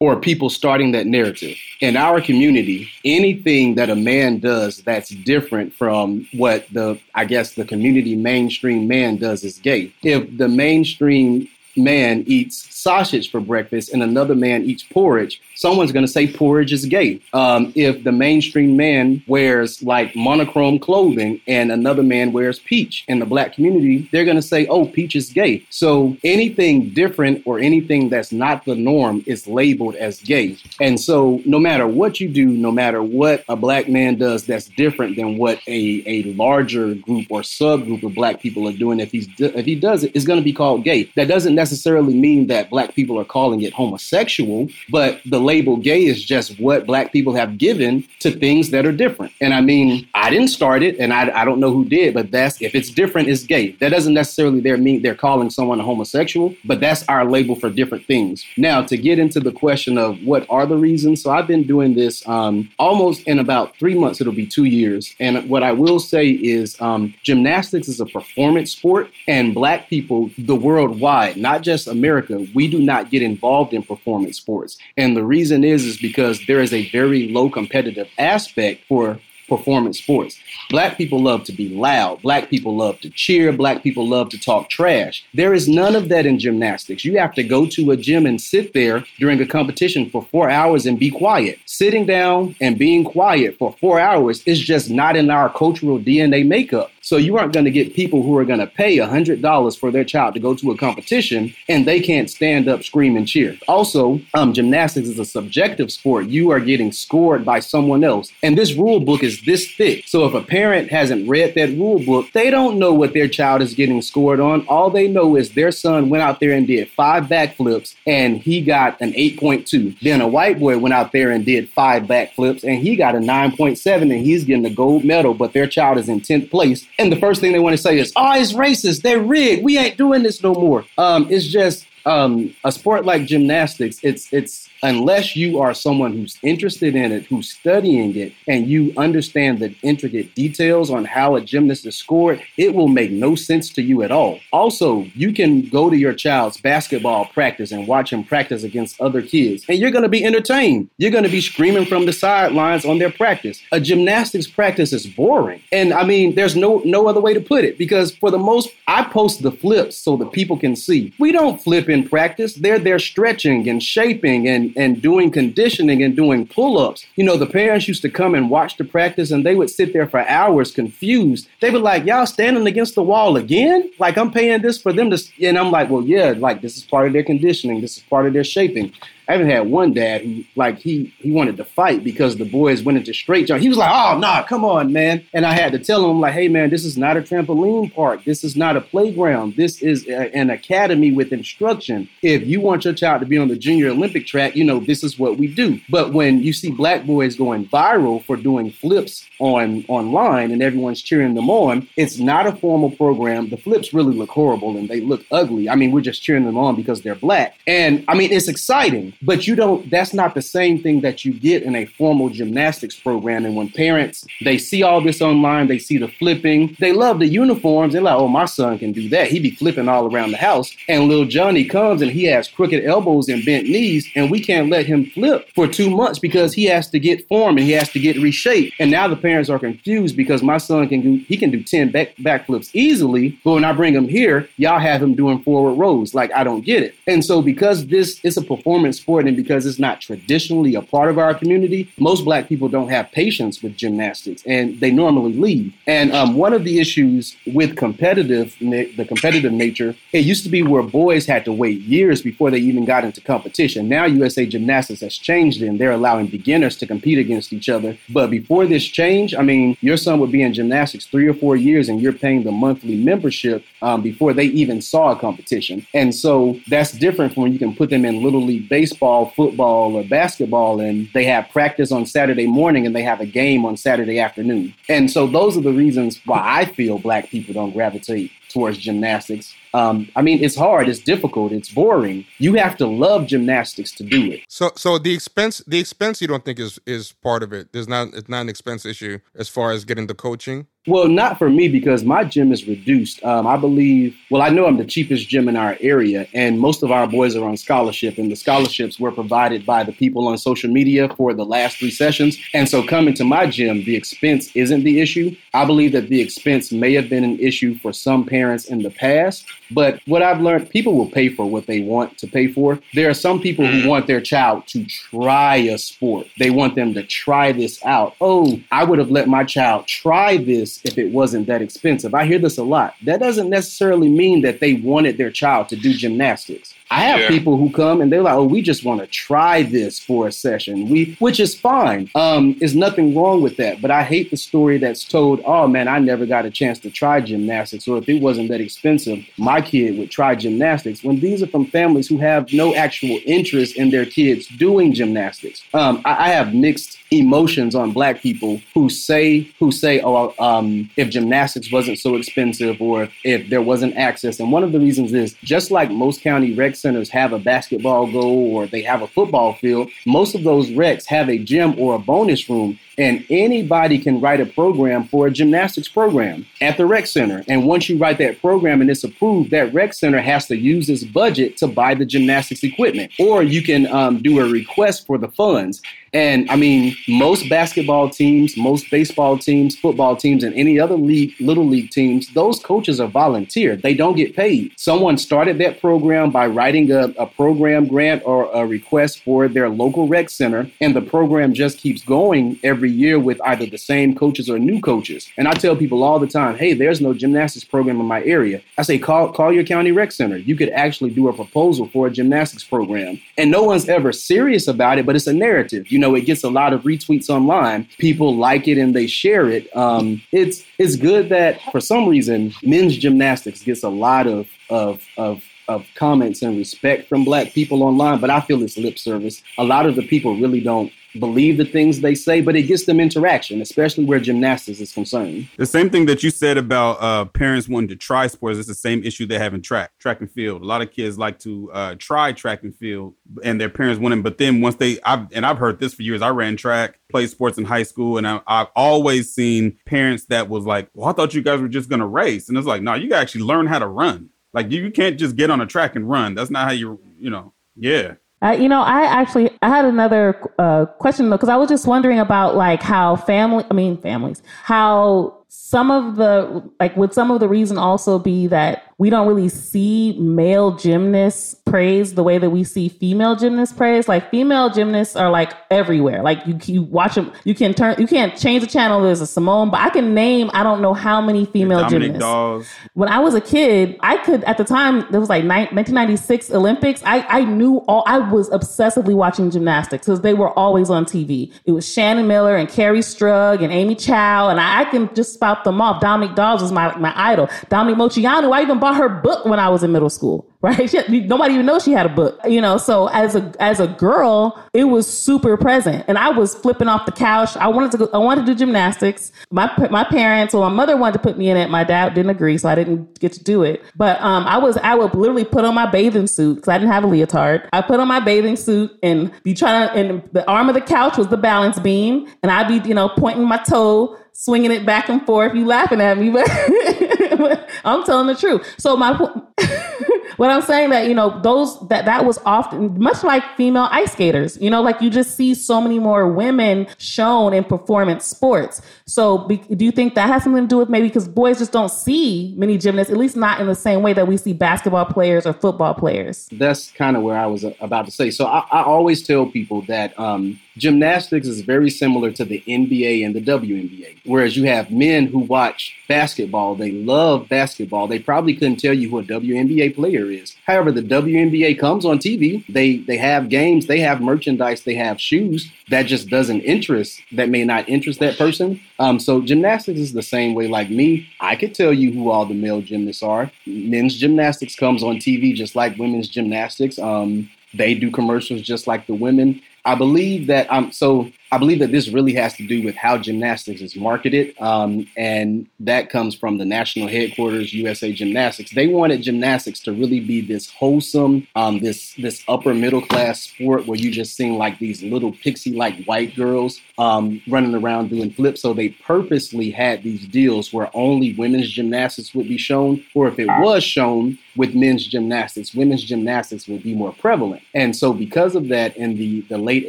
or people starting that narrative. In our community, anything that a man does that's different from what the, I guess, the community mainstream man does is gay. If the mainstream man eats sausage for breakfast and another man eats porridge, someone's going to say porridge is gay. Um, if the mainstream man wears like monochrome clothing and another man wears peach in the black community, they're going to say, oh, peach is gay. So anything different or anything that's not the norm is labeled as gay. And so no matter what you do, no matter what a black man does that's different than what a, a larger group or subgroup of black people are doing, if he's if he does it, it's going to be called gay. That doesn't necessarily mean that black people are calling it homosexual, but the label gay is just what black people have given to things that are different. And I mean, I didn't start it, and I, I don't know who did, but that's if it's different, it's gay. That doesn't necessarily there mean they're calling someone a homosexual, but that's our label for different things. Now, to get into the question of what are the reasons, so I've been doing this um, almost in about three months. It'll be two years, and what I will say is um, gymnastics is a performance sport, and black people, the worldwide, not just America, we do not get involved in performance sports. And the reason is is because there is a very low competitive aspect for performance sports. Black people love to be loud. Black people love to cheer. Black people love to talk trash. There is none of that in gymnastics. You have to go to a gym and sit there during a competition for four hours and be quiet. Sitting down and being quiet for four hours is just not in our cultural DNA makeup. So you aren't going to get people who are going to pay $100 for their child to go to a competition and they can't stand up, scream, and cheer. Also, um, gymnastics is a subjective sport. You are getting scored by someone else. And this rule book is this thick. So if a parent hasn't read that rule book, they don't know what their child is getting scored on. All they know is their son went out there and did five backflips and he got an 8.2. Then a white boy went out there and did five backflips and he got a 9.7 and he's getting a gold medal, but their child is in 10th place. And the first thing they want to say is, oh, it's racist. They're rigged. We ain't doing this no more. Um, it's just um, a sport like gymnastics. It's it's unless you are someone who's interested in it, who's studying it, and you understand the intricate details on how a gymnast is scored, it will make no sense to you at all. Also, you can go to your child's basketball practice and watch him practice against other kids, and you're going to be entertained. You're going to be screaming from the sidelines on their practice. A gymnastics practice is boring. And I mean, there's no no other way to put it because for the most I post the flips so that people can see. We don't flip in practice. They're there stretching and shaping and and doing conditioning and doing pull-ups. You know, the parents used to come and watch the practice and they would sit there for hours confused. They were like, Y'all standing against the wall again? Like I'm paying this for them to and I'm like, Well, yeah, like this is part of their conditioning, this is part of their shaping. I even had one dad who like he he wanted to fight because the boys went into straight jump. He was like, "Oh nah, come on, man!" And I had to tell him like, "Hey, man, this is not a trampoline park. This is not a playground. This is a, an academy with instruction. If you want your child to be on the junior Olympic track, you know this is what we do. But when you see black boys going viral for doing flips on online and everyone's cheering them on, it's not a formal program. The flips really look horrible and they look ugly. I mean, we're just cheering them on because they're black. And I mean, it's exciting but you don't that's not the same thing that you get in a formal gymnastics program. And when parents they see all this online they see the flipping they love the uniforms. They're like oh my son can do that. He be flipping all around the house. And little johnny comes and he has crooked elbows and bent knees and we can't let him flip for two months because he has to get form and he has to get reshaped. And now the parents are confused because my son can do he can do 10 back backflips easily but when i bring him here y'all have him doing forward rolls. Like i don't get it. And so because this is a performance sport and because it's not traditionally a part of our community, most black people don't have patience with gymnastics and they normally leave. And um, one of the issues with competitive, the competitive nature, it used to be where boys had to wait years before they even got into competition. Now USA Gymnastics has changed and they're allowing beginners to compete against each other. But before this change, I mean, your son would be in gymnastics three or four years and you're paying the monthly membership um, before they even saw a competition. And so that's different from when you can put them in Little League Baseball baseball, football, or basketball, and they have practice on Saturday morning and they have a game on Saturday afternoon. And so those are the reasons why I feel black people don't gravitate towards gymnastics. Um, I mean, it's hard, it's difficult, it's boring. You have to love gymnastics to do it. So, so the expense, the expense, you don't think is is part of it. There's not, it's not an expense issue as far as getting the coaching. Well, not for me because my gym is reduced. Um, I believe, well, I know I'm the cheapest gym in our area, and most of our boys are on scholarship, and the scholarships were provided by the people on social media for the last three sessions. And so, coming to my gym, the expense isn't the issue. I believe that the expense may have been an issue for some parents in the past, but what I've learned, people will pay for what they want to pay for. There are some people who mm. want their child to try a sport, they want them to try this out. Oh, I would have let my child try this if it wasn't that expensive. I hear this a lot. That doesn't necessarily mean that they wanted their child to do gymnastics. I have yeah. people who come and they're like, "Oh, we just want to try this for a session." We, which is fine. Um, there's nothing wrong with that. But I hate the story that's told. Oh man, I never got a chance to try gymnastics, or if it wasn't that expensive, my kid would try gymnastics. When these are from families who have no actual interest in their kids doing gymnastics, um, I, I, have mixed emotions on Black people who say who say, "Oh, um, if gymnastics wasn't so expensive, or if there wasn't access." And one of the reasons is just like most county rec centers have a basketball goal or they have a football field, most of those recs have a gym or a bonus room and anybody can write a program for a gymnastics program at the rec center. And once you write that program and it's approved, that rec center has to use its budget to buy the gymnastics equipment. Or you can um, do a request for the funds. And I mean, most basketball teams, most baseball teams, football teams, and any other league, little league teams, those coaches are volunteer. They don't get paid. Someone started that program by writing a, a program grant or a request for their local rec center, and the program just keeps going every every year with either the same coaches or new coaches. And I tell people all the time, hey, there's no gymnastics program in my area. I say, call, call your county rec center. You could actually do a proposal for a gymnastics program. And no one's ever serious about it, but it's a narrative. You know, it gets a lot of retweets online. People like it and they share it. Um, it's it's good that for some reason men's gymnastics gets a lot of of of of comments and respect from black people online, but I feel it's lip service. A lot of the people really don't believe the things they say, but it gets them interaction, especially where gymnastics is concerned. The same thing that you said about uh, parents wanting to try sports is the same issue they have in track, track and field. A lot of kids like to uh, try track and field, and their parents want them. But then once they, I've, and I've heard this for years. I ran track, played sports in high school, and I, have always seen parents that was like, "Well, I thought you guys were just gonna race," and it's like, "No, you gotta actually learn how to run. Like you, you can't just get on a track and run. That's not how you, you know, yeah." You know, I actually I had another uh, question though because I was just wondering about like how family, I mean families, how some of the like would some of the reason also be that we don't really see male gymnasts praised the way that we see female gymnasts praised like female gymnasts are like everywhere like you you watch them you can turn you can't change the channel there's a Simone but I can name I don't know how many female gymnasts Dawes. when I was a kid I could at the time there was like 1996 Olympics I I knew all I was obsessively watching gymnastics because they were always on TV it was Shannon Miller and Kerri Strug and Amy Chow and I, I can just spout them off. Dominique Dawes was my, my idol. Dominique Moceanu, I even bought her book when I was in middle school. [laughs] Right? Nobody even knows she had a book. You know, so as a as a girl, it was super present, and I was flipping off the couch. I wanted to go, I wanted to do gymnastics. My my parents, or my mother wanted to put me in it. My dad didn't agree, so I didn't get to do it. But um, I was I would literally put on my bathing suit because I didn't have a leotard. I put on my bathing suit and be trying to, and the arm of the couch was the balance beam, and I'd be you know pointing my toe swinging it back and forth. You laughing at me, but [laughs] [laughs] I'm telling the truth. So my [laughs] what I'm saying that you know those that that was often much like female ice skaters. You know, like you just see so many more women shown in performance sports. So be, do you think that has something to do with maybe because boys just don't see many gymnasts, at least not in the same way that we see basketball players or football players? That's kind of where I was about to say. So I, I always tell people that. Um, gymnastics is very similar to the NBA and the WNBA. Whereas you have men who watch basketball, they love basketball. They probably couldn't tell you who a WNBA player is. However, the WNBA comes on TV. They they have games, they have merchandise, they have shoes that just doesn't interest that may not interest that person. Um, so gymnastics is the same way. Like me, I could tell you who all the male gymnasts are. Men's gymnastics comes on TV just like women's gymnastics. Um, they do commercials just like the women. I believe that I'm so I believe that this really has to do with how gymnastics is marketed, um, and that comes from the national headquarters, USA Gymnastics. They wanted gymnastics to really be this wholesome, um, this this upper middle class sport where you just seeing like these little pixie like white girls um, running around doing flips. So they purposely had these deals where only women's gymnastics would be shown, or if it was shown with men's gymnastics, women's gymnastics would be more prevalent. And so because of that, in the the late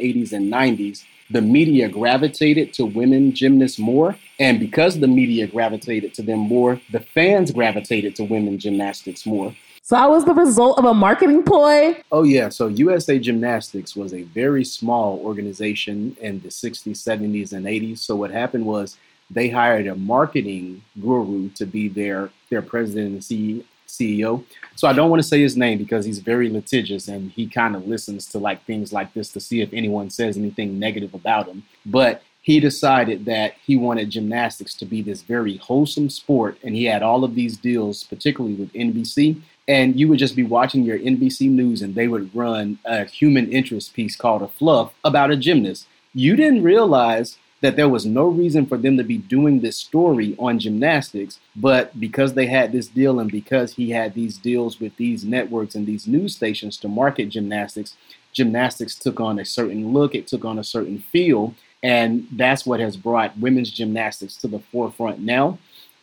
80s and 90s the media gravitated to women gymnasts more. And because the media gravitated to them more, the fans gravitated to women gymnastics more. So that was the result of a marketing ploy? Oh, yeah. So USA Gymnastics was a very small organization in the 60s, 70s, and 80s. So what happened was they hired a marketing guru to be their, their president and CEO. So I don't want to say his name because he's very litigious and he kind of listens to like things like this to see if anyone says anything negative about him. But he decided that he wanted gymnastics to be this very wholesome sport and he had all of these deals particularly with NBC and you would just be watching your NBC news and they would run a human interest piece called a fluff about a gymnast. You didn't realize that there was no reason for them to be doing this story on gymnastics, but because they had this deal and because he had these deals with these networks and these news stations to market gymnastics, gymnastics took on a certain look, it took on a certain feel, and that's what has brought women's gymnastics to the forefront now,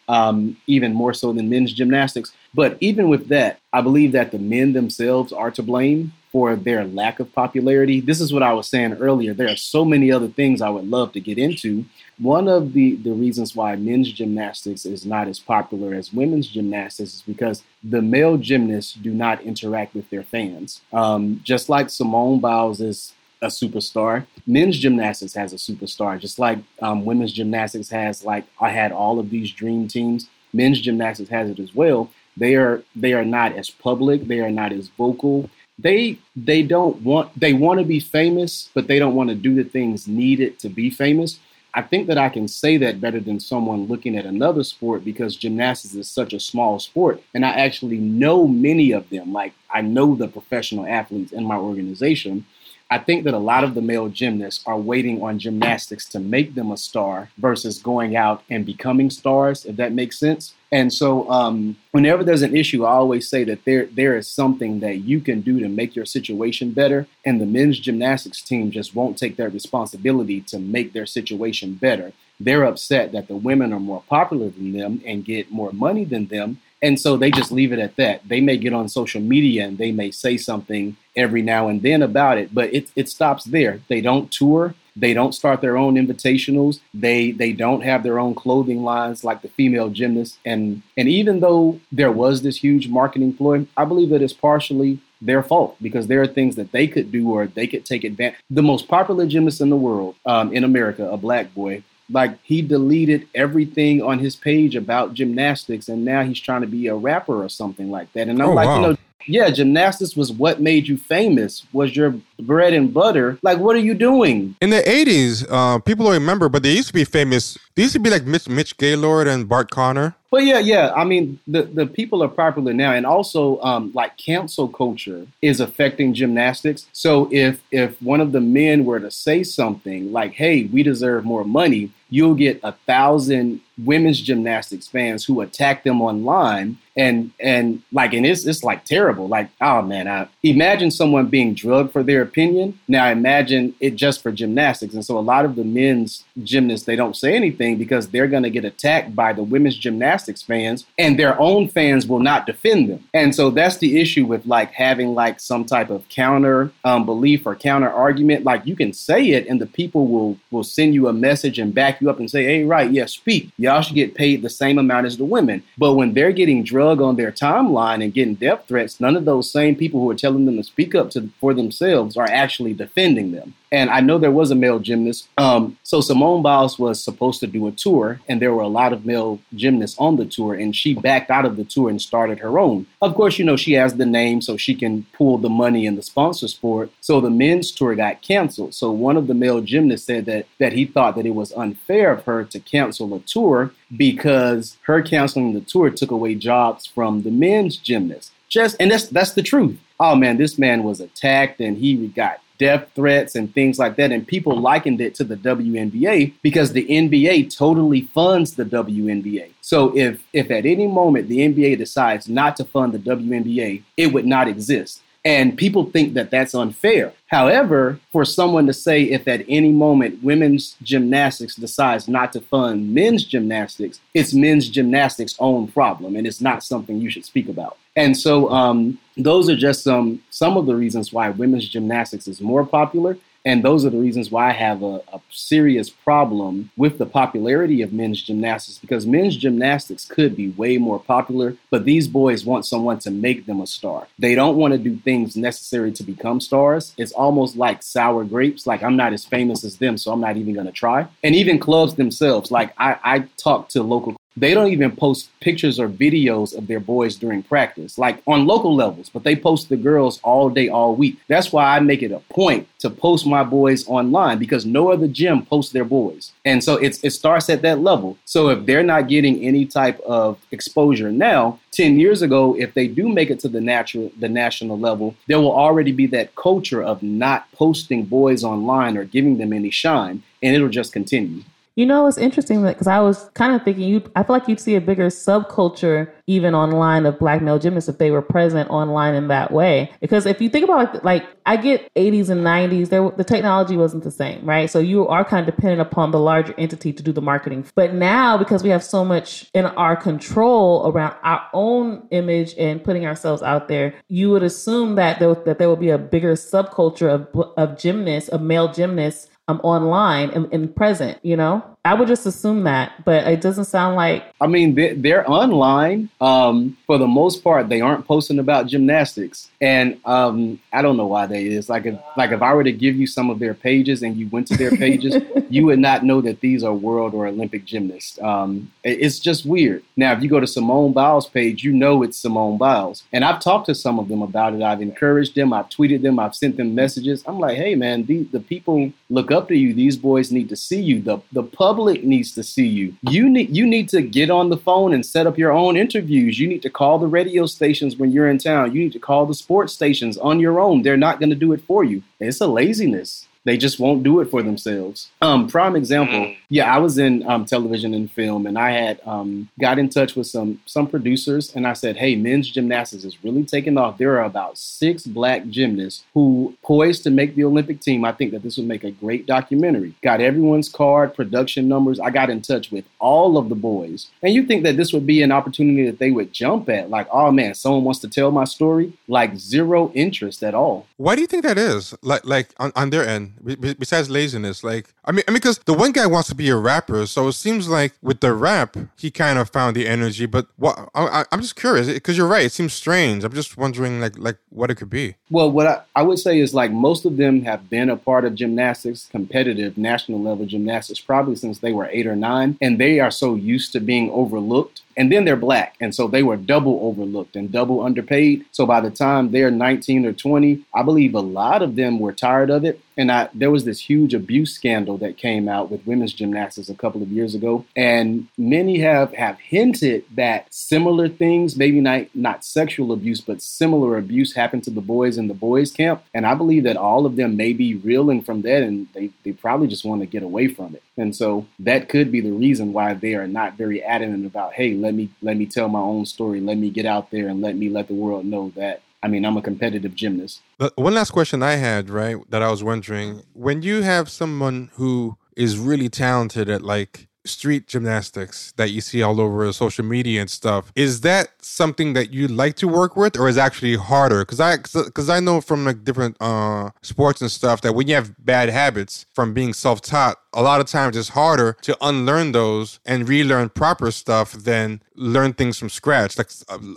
um, even more so than men's gymnastics. But even with that, I believe that the men themselves are to blame for their lack of popularity. This is what I was saying earlier. There are so many other things I would love to get into. One of the, the reasons why men's gymnastics is not as popular as women's gymnastics is because the male gymnasts do not interact with their fans. Um, just like Simone Biles is a superstar. Men's gymnastics has a superstar, just like um, women's gymnastics has. Like I had all of these dream teams. Men's gymnastics has it as well. They are they are not as public. They are not as vocal. They they don't want they want to be famous, but they don't want to do the things needed to be famous. I think that I can say that better than someone looking at another sport because gymnastics is such a small sport. And I actually know many of them. Like, I know the professional athletes in my organization. I think that a lot of the male gymnasts are waiting on gymnastics to make them a star versus going out and becoming stars, if that makes sense. And so, um, whenever there's an issue, I always say that there there is something that you can do to make your situation better. And the men's gymnastics team just won't take that responsibility to make their situation better. They're upset that the women are more popular than them and get more money than them. And so they just leave it at that. They may get on social media and they may say something every now and then about it, but it, it stops there. They don't tour. They don't start their own invitationals. They they don't have their own clothing lines like the female gymnasts. And and even though there was this huge marketing ploy, I believe that it's partially their fault because there are things that they could do or they could take advantage. The most popular gymnast in the world, um, in America, a black boy, like he deleted everything on his page about gymnastics and now he's trying to be a rapper or something like that. And I'm oh, like, wow. you know, yeah, gymnastics was what made you famous, was your bread and butter. Like, what are you doing? In the 80s, uh, people don't remember, but they used to be famous. They used to be like Mitch, Mitch Gaylord and Bart Conner. But yeah, yeah. I mean, the, the people are popular now, and also um, like cancel culture is affecting gymnastics. So if if one of the men were to say something like, "Hey, we deserve more money," you'll get a thousand women's gymnastics fans who attack them online. And and like and it's it's like terrible. Like oh man I imagine someone being drugged for their opinion. Now imagine it just for gymnastics. And so a lot of the men's gymnasts they don't say anything because they're going to get attacked by the women's gymnastics fans and their own fans will not defend them. And so that's the issue with like having like some type of counter um, belief or counter argument. Like you can say it and the people will will send you a message and back you up and say hey right yeah speak y'all should get paid the same amount as the women but when they're getting drugged on their timeline and getting death threats, none of those same people who are telling them to speak up to, for themselves are actually defending them. And I know there was a male gymnast. Um, so Simone Biles was supposed to do a tour, and there were a lot of male gymnasts on the tour, and she backed out of the tour and started her own. Of course, you know, she has the name, so she can pull the money and the sponsors for it. So the men's tour got canceled. So one of the male gymnasts said that that he thought that it was unfair of her to cancel a tour because her canceling the tour took away jobs from the men's gymnasts. Just and that's that's the truth. Oh man, this man was attacked and he got death threats and things like that. And people likened it to the WNBA because the NBA totally funds the WNBA. So if if at any moment the NBA decides not to fund the WNBA, it would not exist. And people think that that's unfair. However, for someone to say if at any moment women's gymnastics decides not to fund men's gymnastics, it's men's gymnastics' own problem, and it's not something you should speak about. And so, um, those are just some some of the reasons why women's gymnastics is more popular. And those are the reasons why I have a, a, serious problem with the popularity of men's gymnastics because men's gymnastics could be way more popular, but these boys want someone to make them a star. They don't want to do things necessary to become stars. It's almost like sour grapes. Like, I'm not as famous as them, so I'm not even going to try. And even clubs themselves, like, I, I talk to local they don't even post pictures or videos of their boys during practice, like on local levels, but they post the girls all day, all week. That's why I make it a point to post my boys online because no other gym posts their boys. And so it's, it starts at that level. So if they're not getting any type of exposure now, 10 years ago, if they do make it to the natural, the national level, there will already be that culture of not posting boys online or giving them any shine, and it'll just continue. You know, it's interesting because I was kind of thinking you. I feel like you'd see a bigger subculture even online of black male gymnasts if they were present online in that way. Because if you think about like, like I get 80s and 90s, there the technology wasn't the same, right? So you are kind of dependent upon the larger entity to do the marketing. But now, because we have so much in our control around our own image and putting ourselves out there, you would assume that there, that there will be a bigger subculture of of gymnasts, of male gymnasts um, online and, and present, you know? I would just assume that, but it doesn't sound like. I mean, they're, they're online. Um, for the most part, they aren't posting about gymnastics, and um, I don't know why that is. Like, if like if I were to give you some of their pages and you went to their pages, [laughs] you would not know that these are world or Olympic gymnasts. Um, it's just weird. Now, if you go to Simone Biles' page, you know it's Simone Biles, and I've talked to some of them about it. I've encouraged them. I've tweeted them. I've sent them messages. I'm like, hey, man, the, the people look up to you. These boys need to see you. The the public needs to see you. You need you need to get on the phone and set up your own interviews. You need to call the radio stations when you're in town. You need to call the sports stations on your own. They're not going to do it for you. It's a laziness. They just won't do it for themselves. Um, prime example, mm. yeah, I was in um, television and film, and I had um, got in touch with some some producers, and I said, "Hey, men's gymnastics is really taking off. There are about six black gymnasts who poised to make the Olympic team. I think that this would make a great documentary. Got everyone's card, production numbers. I got in touch with all of the boys, and you think that this would be an opportunity that they would jump at? Like, oh man, someone wants to tell my story. Like zero interest at all. Why do you think that is? Like, like on, on their end? Besides laziness like i mean i mean because the one guy wants to be a rapper so it seems like with the rap he kind of found the energy but what I, am just curious because you're right it seems strange. I'm just wondering like like what it could be well what I, I would say is like most of them have been a part of gymnastics competitive national level gymnastics probably since they were eight or nine and they are so used to being overlooked and then they're black. And so they were double overlooked and double underpaid. So by the time they're 19 or 20, I believe a lot of them were tired of it. And I, there was this huge abuse scandal that came out with women's gymnastics a couple of years ago. And many have, have hinted that similar things, maybe not, not sexual abuse, but similar abuse happened to the boys in the boys' camp. And I believe that all of them may be reeling from that and they, they probably just want to get away from it. And so that could be the reason why they are not very adamant about, hey, let me let me tell my own story. Let me get out there and let me let the world know that I mean, I'm a competitive gymnast. One last question I had, right, that I was wondering, when you have someone who is really talented at like street gymnastics that you see all over social media and stuff is that something that you like to work with or is actually harder because i because i know from like different uh sports and stuff that when you have bad habits from being self-taught a lot of times it's harder to unlearn those and relearn proper stuff than learn things from scratch. Like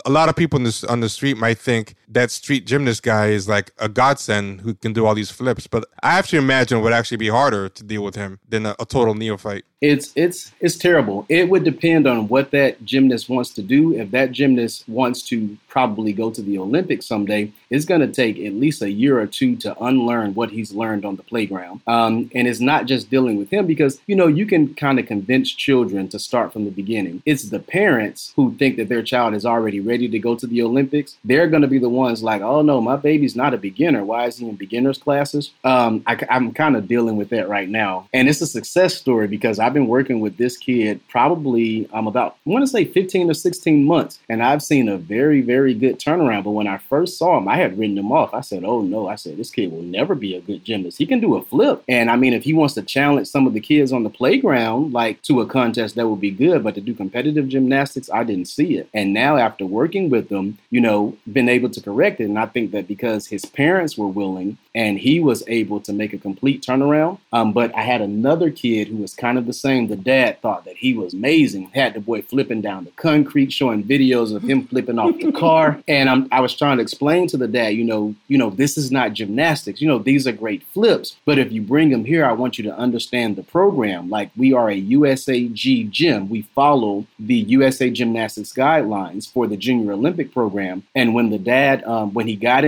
a lot of people this, on the street might think that street gymnast guy is like a godsend who can do all these flips, but I have to imagine it would actually be harder to deal with him than a, a total neophyte. It's it's it's terrible. It would depend on what that gymnast wants to do. If that gymnast wants to probably go to the Olympics someday, it's going to take at least a year or two to unlearn what he's learned on the playground. Um, and it's not just dealing with him because you know you can kind of convince children to start from the beginning. It's the parents who think that their child is already ready to go to the Olympics. They're going to be the ones like, oh no, my baby's not a beginner. Why is he in beginners classes? Um, I, I'm kind of dealing with that right now, and it's a success story because I've been working with this kid probably I'm um, about I want to say 15 or 16 months, and I've seen a very very good turnaround. But when I first saw him, I had written him off. I said, oh no, I said this kid will never be a good gymnast. He can do a flip, and I mean if he wants to challenge some of the kids on the playground, like to a contest, that would be good. But to do competitive gymnastics, I didn't see it. And now, after working with them, you know, been able to correct it. And I think that because his parents were willing and he was able to make a complete turnaround. Um, but I had another kid who was kind of the same. The dad thought that he was amazing, had the boy flipping down the concrete, showing videos of him flipping off the car. [laughs] And I'm, I was trying to explain to the dad, you know, you know, this is not gymnastics. You know, these are great flips, but if you bring them here, I want you to understand the program. Like we are a USAG gym. We follow the USA Gymnastics guidelines for the Junior Olympic program. And when the dad, um, when he got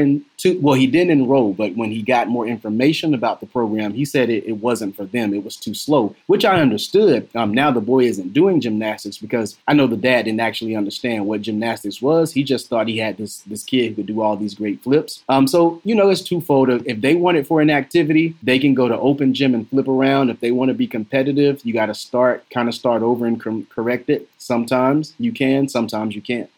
into, well, he didn't enroll, but when he got more information about the program, he said it, it wasn't for them. It was too slow, which I understood. Um, now the boy isn't doing gymnastics because I know the dad didn't actually understand what gymnastics was. He just thought he had this this kid who could do all these great flips. Um, so you know, it's twofold. If they want it for an activity, they can go to open gym and flip around. If they want to be competitive, you got to start kind of start over and correct it. Sometimes you can, sometimes you can't.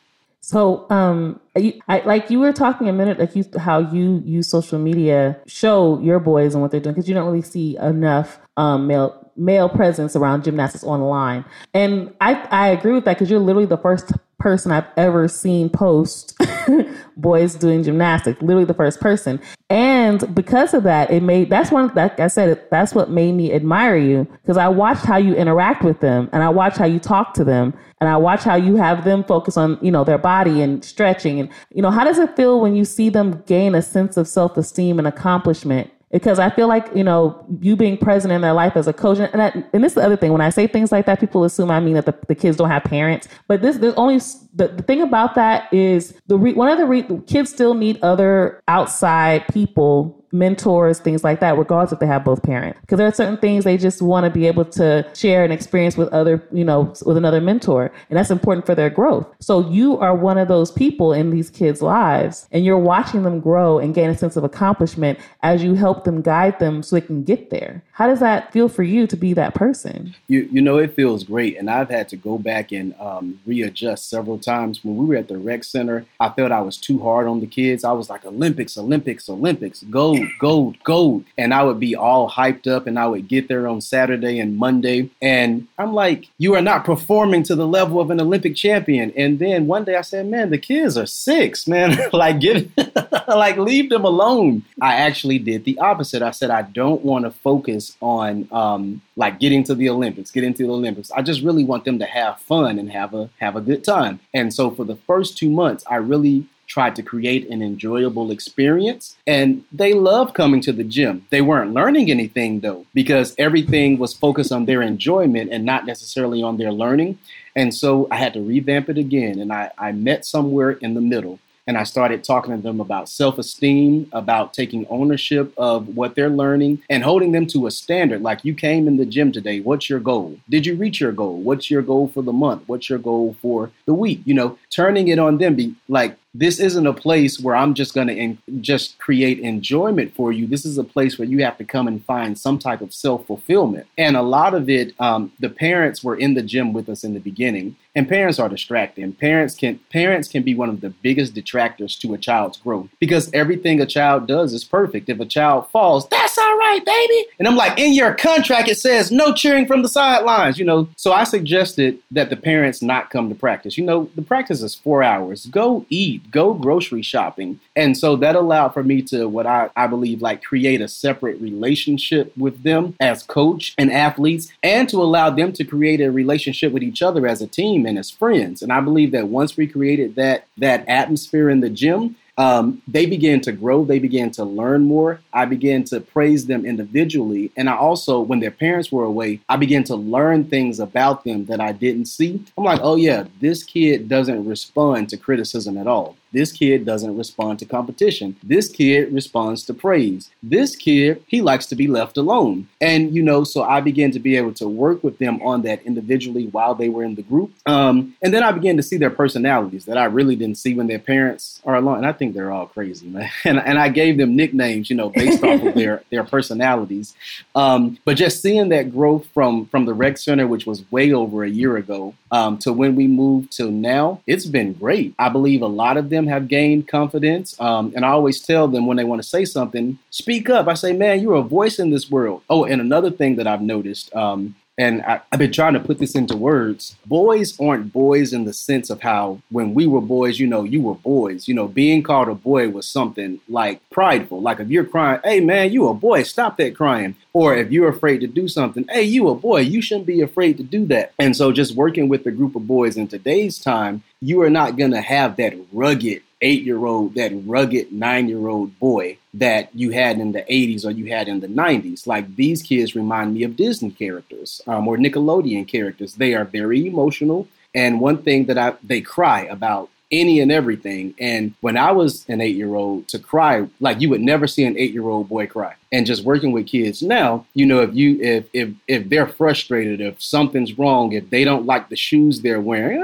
So, um, I, like you were talking a minute, like you how you use social media show your boys and what they're doing because you don't really see enough um, male male presence around gymnastics online. And I I agree with that because you're literally the first person I've ever seen post [laughs] boys doing gymnastics, literally the first person. And because of that, it made that's one like I said, that's what made me admire you. Because I watched how you interact with them and I watched how you talk to them and I watch how you have them focus on, you know, their body and stretching. And you know, how does it feel when you see them gain a sense of self-esteem and accomplishment because I feel like you know you being present in their life as a coach, and that, and this is the other thing. When I say things like that, people assume I mean that the, the kids don't have parents, but this there's only the, the thing about that is the re, one of the, re, the kids still need other outside people mentors, things like that, regardless if they have both parents. Because there are certain things they just want to be able to share and experience with other, you know, with another mentor. And that's important for their growth. So you are one of those people in these kids' lives and you're watching them grow and gain a sense of accomplishment as you help them guide them so they can get there. How does that feel for you to be that person? You, you know, it feels great. And I've had to go back and um, readjust several times. When we were at the rec center, I felt I was too hard on the kids. I was like, Olympics, Olympics, Olympics, gold, gold, gold. And I would be all hyped up and I would get there on Saturday and Monday. And I'm like, you are not performing to the level of an Olympic champion. And then one day I said, man, the kids are six, man. [laughs] like, get, [laughs] like, leave them alone. I actually did the opposite. I said, I don't want to focus on um, like getting to the Olympics, getting to the Olympics. I just really want them to have fun and have a have a good time. And so for the first two months, I really tried to create an enjoyable experience. And they loved coming to the gym. They weren't learning anything though, because everything was focused on their enjoyment and not necessarily on their learning. And so I had to revamp it again. And I, I met somewhere in the middle and I started talking to them about self esteem, about taking ownership of what they're learning, and holding them to a standard. Like you came in the gym today, what's your goal? Did you reach your goal? What's your goal for the month? What's your goal for the week? You know, turning it on them, be like this isn't a place where I'm just going to just create enjoyment for you. This is a place where you have to come and find some type of self fulfillment. And a lot of it, um, the parents were in the gym with us in the beginning, and parents are distracting. Parents can parents can be one of the biggest detractors to a child's growth because everything a child does is perfect. If a child falls, that's all right, baby. And I'm like, in your contract it says no cheering from the sidelines. You know, so I suggested that the parents not come to practice. You know, the practice is four hours. Go eat go grocery shopping. And so that allowed for me to what I, I believe like create a separate relationship with them as coach and athletes and to allow them to create a relationship with each other as a team and as friends. And I believe that once we created that that atmosphere in the gym, um, they began to grow. They began to learn more. I began to praise them individually. And I also, when their parents were away, I began to learn things about them that I didn't see. I'm like, oh, yeah, this kid doesn't respond to criticism at all. This kid doesn't respond to competition. This kid responds to praise. This kid, he likes to be left alone. And, you know, so I began to be able to work with them on that individually while they were in the group. Um, and then I began to see their personalities that I really didn't see when their parents are alone. And I think they're all crazy, man. [laughs] And, and I gave them nicknames, you know, based off of their, [laughs] their personalities. Um, but just seeing that growth from, from the rec center, which was way over a year ago, um, to when we moved to now, it's been great. I believe a lot of them have gained confidence. Um, and I always tell them when they want to say something, speak up. I say, man, you're a voice in this world. Oh, and another thing that I've noticed, um, and I, have been trying to put this into words. Boys aren't boys in the sense of how when we were boys, you know, you were boys. You know, being called a boy was something like prideful. Like if you're crying, hey man, you a boy, stop that crying. Or if you're afraid to do something, hey, you a boy, you shouldn't be afraid to do that. And so just working with a group of boys in today's time, you are not gonna have that rugged eight year old, that rugged nine year old boy that you had in the 80s or you had in the 90s. Like these kids remind me of Disney characters um, or Nickelodeon characters. They are very emotional. And one thing that I they cry about any and everything. And when I was an eight year old to cry, like you would never see an eight year old boy cry. And just working with kids now, you know, if you if if if they're frustrated, if something's wrong, if they don't like the shoes they're wearing,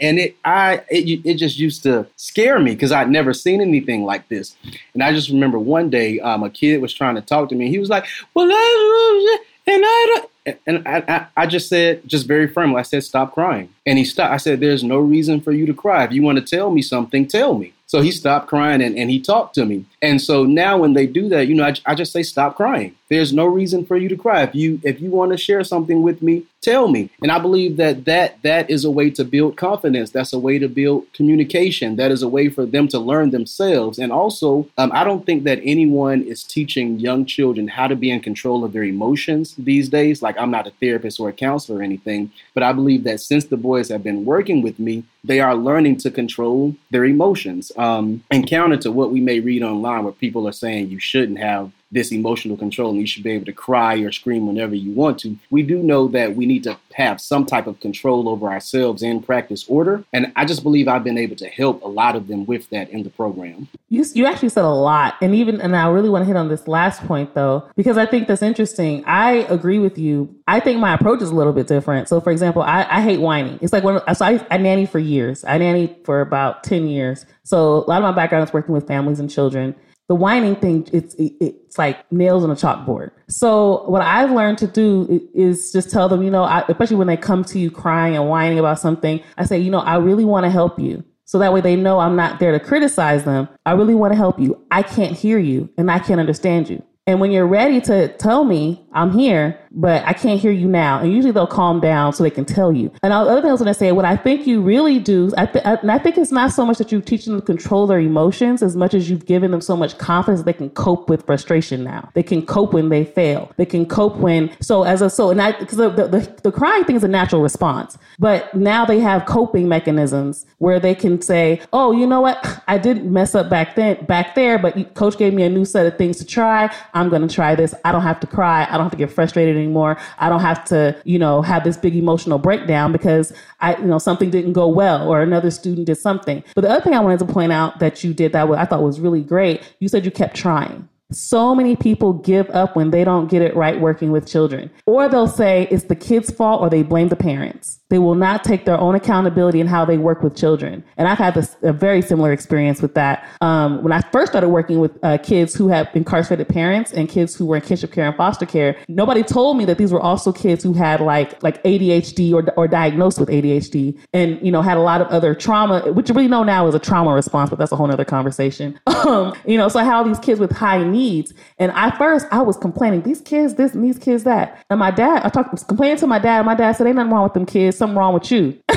and it I it, it just used to scare me because I'd never seen anything like this. And I just remember one day um, a kid was trying to talk to me. He was like, "Well, and I and I, I, just said, just very firmly, I said, stop crying. And he stopped. I said, there's no reason for you to cry. If you want to tell me something, tell me. So he stopped crying and, and he talked to me. And so now when they do that, you know, I, I just say, stop crying. There's no reason for you to cry. If you if you want to share something with me, tell me. And I believe that that that is a way to build confidence. That's a way to build communication. That is a way for them to learn themselves. And also, um, I don't think that anyone is teaching young children how to be in control of their emotions these days. Like I'm not a therapist or a counselor or anything, but I believe that since the boys have been working with me, they are learning to control their emotions. Um, and counter to what we may read online, where people are saying you shouldn't have this emotional control and you should be able to cry or scream whenever you want to. We do know that we need to have some type of control over ourselves and practice order. And I just believe I've been able to help a lot of them with that in the program. You, you actually said a lot. And even, and I really want to hit on this last point though, because I think that's interesting. I agree with you. I think my approach is a little bit different. So for example, I, I hate whining. It's like when so I, I nanny for years. I nanny for about 10 years. So a lot of my background is working with families and children the whining thing it's it's like nails on a chalkboard. So what i've learned to do is just tell them you know I, especially when they come to you crying and whining about something i say you know i really want to help you. So that way they know i'm not there to criticize them. I really want to help you. I can't hear you and i can't understand you. And when you're ready to tell me I'm here, but I can't hear you now. And usually they'll calm down so they can tell you. And the other thing I was going to say, what I think you really do, I th- and I think it's not so much that you teach them to control their emotions as much as you've given them so much confidence they can cope with frustration now. They can cope when they fail. They can cope when, so as a, so, and I, because the, the, the crying thing is a natural response, but now they have coping mechanisms where they can say, oh, you know what? I didn't mess up back then, back there, but coach gave me a new set of things to try. I'm going to try this. I don't have to cry. I don't have to get frustrated anymore. I don't have to, you know, have this big emotional breakdown because I, you know, something didn't go well or another student did something. But the other thing I wanted to point out that you did that I thought was really great, you said you kept trying. So many people give up when they don't get it right working with children. Or they'll say it's the kid's fault or they blame the parents. They will not take their own accountability in how they work with children. And I've had a very similar experience with that. Um, when I first started working with uh, kids who have incarcerated parents and kids who were in kinship care and foster care, nobody told me that these were also kids who had like like ADHD or, or diagnosed with ADHD and you know had a lot of other trauma, which really know now is a trauma response, but that's a whole other conversation. [laughs] Um, you know, so had these kids with high needs, and I first I was complaining these kids this and these kids that, and my dad I talked complaining to my dad. My dad said ain't nothing wrong with them kids something wrong with you. [laughs]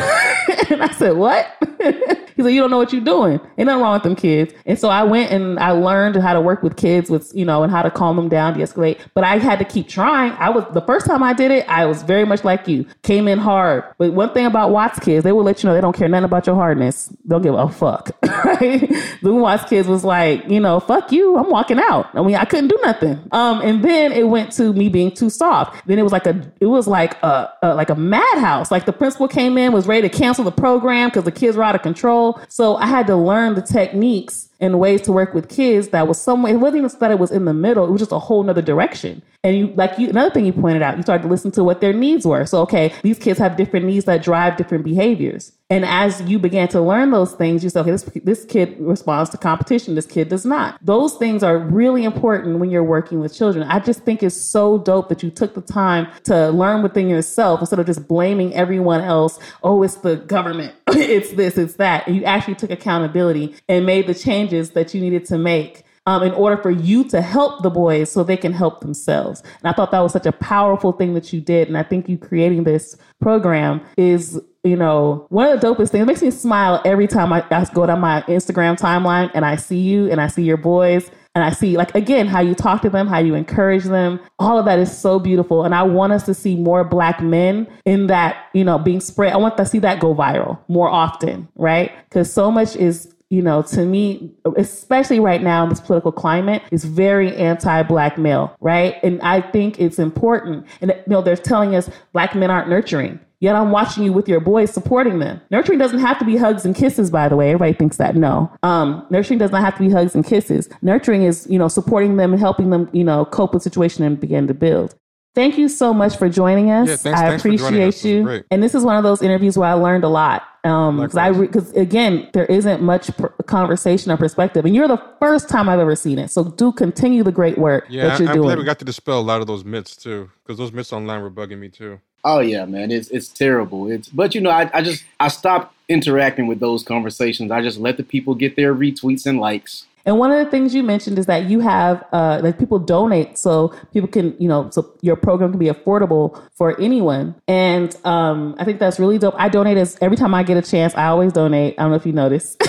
and I said, what? [laughs] he said, you don't know what you're doing. Ain't nothing wrong with them kids. And so I went and I learned how to work with kids with, you know, and how to calm them down, de-escalate. But I had to keep trying. I was, the first time I did it, I was very much like you. Came in hard. But one thing about Watts kids, they will let you know they don't care nothing about your hardness. They'll give a fuck. [laughs] right? The Watts kids was like, you know, fuck you. I'm walking out. I mean, I couldn't do nothing. Um, and then it went to me being too soft. Then it was like a, it was like a, a like a madhouse. Like the principal came in, was ready to cancel the program because the kids were out of control. So I had to learn the techniques and ways to work with kids that was somewhere, it wasn't even that it was in the middle, it was just a whole nother direction. And you, like you, another thing you pointed out, you started to listen to what their needs were. So, okay, these kids have different needs that drive different behaviors. And as you began to learn those things, you said, okay, this, this kid responds to competition. This kid does not. Those things are really important when you're working with children. I just think it's so dope that you took the time to learn within yourself instead of just blaming everyone else. Oh, it's the government. [laughs] it's this, it's that. And you actually took accountability and made the changes that you needed to make um, in order for you to help the boys so they can help themselves. And I thought that was such a powerful thing that you did. And I think you creating this program is you know, one of the dopest things. It makes me smile every time I, I, go down my Instagram timeline and I see you and I see your boys and I see, like, again, how you talk to them, how you encourage them. All of that is so beautiful. And I want us to see more Black men in that, you know, being spread. I want to see that go viral more often, right? Because so much is you know, to me, especially right now in this political climate, is very anti-black male, right? And I think it's important. And you know, they're telling us black men aren't nurturing. Yet I'm watching you with your boys supporting them. Nurturing doesn't have to be hugs and kisses, by the way. Everybody thinks that. No. Um, nurturing does not have to be hugs and kisses. Nurturing is, you know, supporting them and helping them, you know, cope with situation and begin to build. Thank you so much for joining us. Yeah, thanks, I thanks appreciate you. And this is one of those interviews where I learned a lot. Um, because I because again, there isn't much pr- conversation or perspective, and you're the first time I've ever seen it. So do continue the great work yeah, that you're doing. I'm doing. glad we got to dispel a lot of those myths too, because those myths online were bugging me too. Oh yeah, man, it's it's terrible. It's but you know, I, I just I stopped interacting with those conversations. I just let the people get their retweets and likes. And one of the things you mentioned is that you have uh, like people donate so people can, you know, so your program can be affordable for anyone. And um, I think that's really dope. I donate as every time I get a chance. I always donate. I don't know if you notice. [laughs]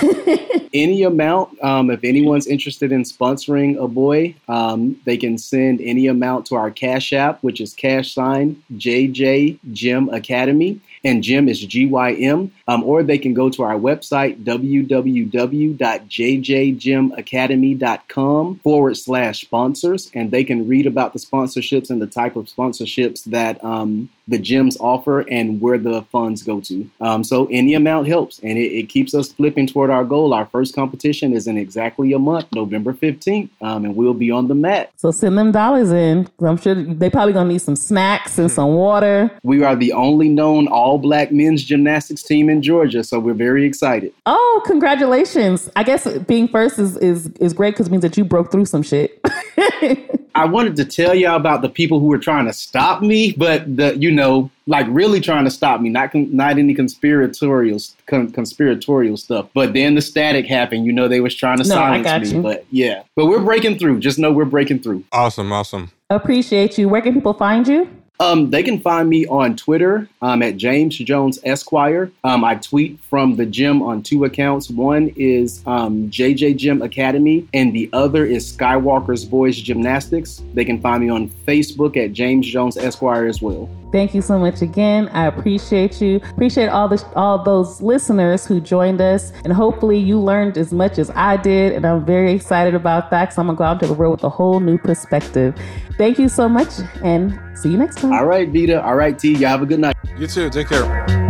any amount. Um, if anyone's interested in sponsoring a boy, um, they can send any amount to our Cash App, which is cash sign JJ Gym Academy and Jim is G Y M. Um, or they can go to our website, www.jjgymacademy.com forward slash sponsors, and they can read about the sponsorships and the type of sponsorships that um, the gyms offer and where the funds go to. Um, so any amount helps, and it, it, keeps us flipping toward our goal. Our first competition is in exactly a month, November 15th, um, and we'll be on the mat. So send them dollars in. I'm sure they probably gonna need some snacks and some water. We are the only known all black men's gymnastics team in Georgia, so we're very excited. Oh, congratulations! I guess being first is is is great because it means that you broke through some shit. [laughs] I wanted to tell y'all about the people who were trying to stop me, but the you know, like really trying to stop me, not con- not any conspiratorial con- conspiratorial stuff. But then the static happened. You know, they was trying to no, silence me. You. But yeah, but we're breaking through. Just know we're breaking through. Awesome, awesome. Appreciate you. Where can people find you? Um, they can find me on Twitter um, at James Jones Esquire. Um, I tweet from the gym on two accounts. One is um, JJ Gym Academy, and the other is Skywalker's Boys Gymnastics. They can find me on Facebook at James Jones Esquire as well. Thank you so much again. I appreciate you. Appreciate all the all those listeners who joined us, and hopefully you learned as much as I did. And I'm very excited about that because I'm gonna go out into the world with a whole new perspective. Thank you so much, and see you next time. All right, Vita. All right, T. Y'all have a good night. You too. Take care.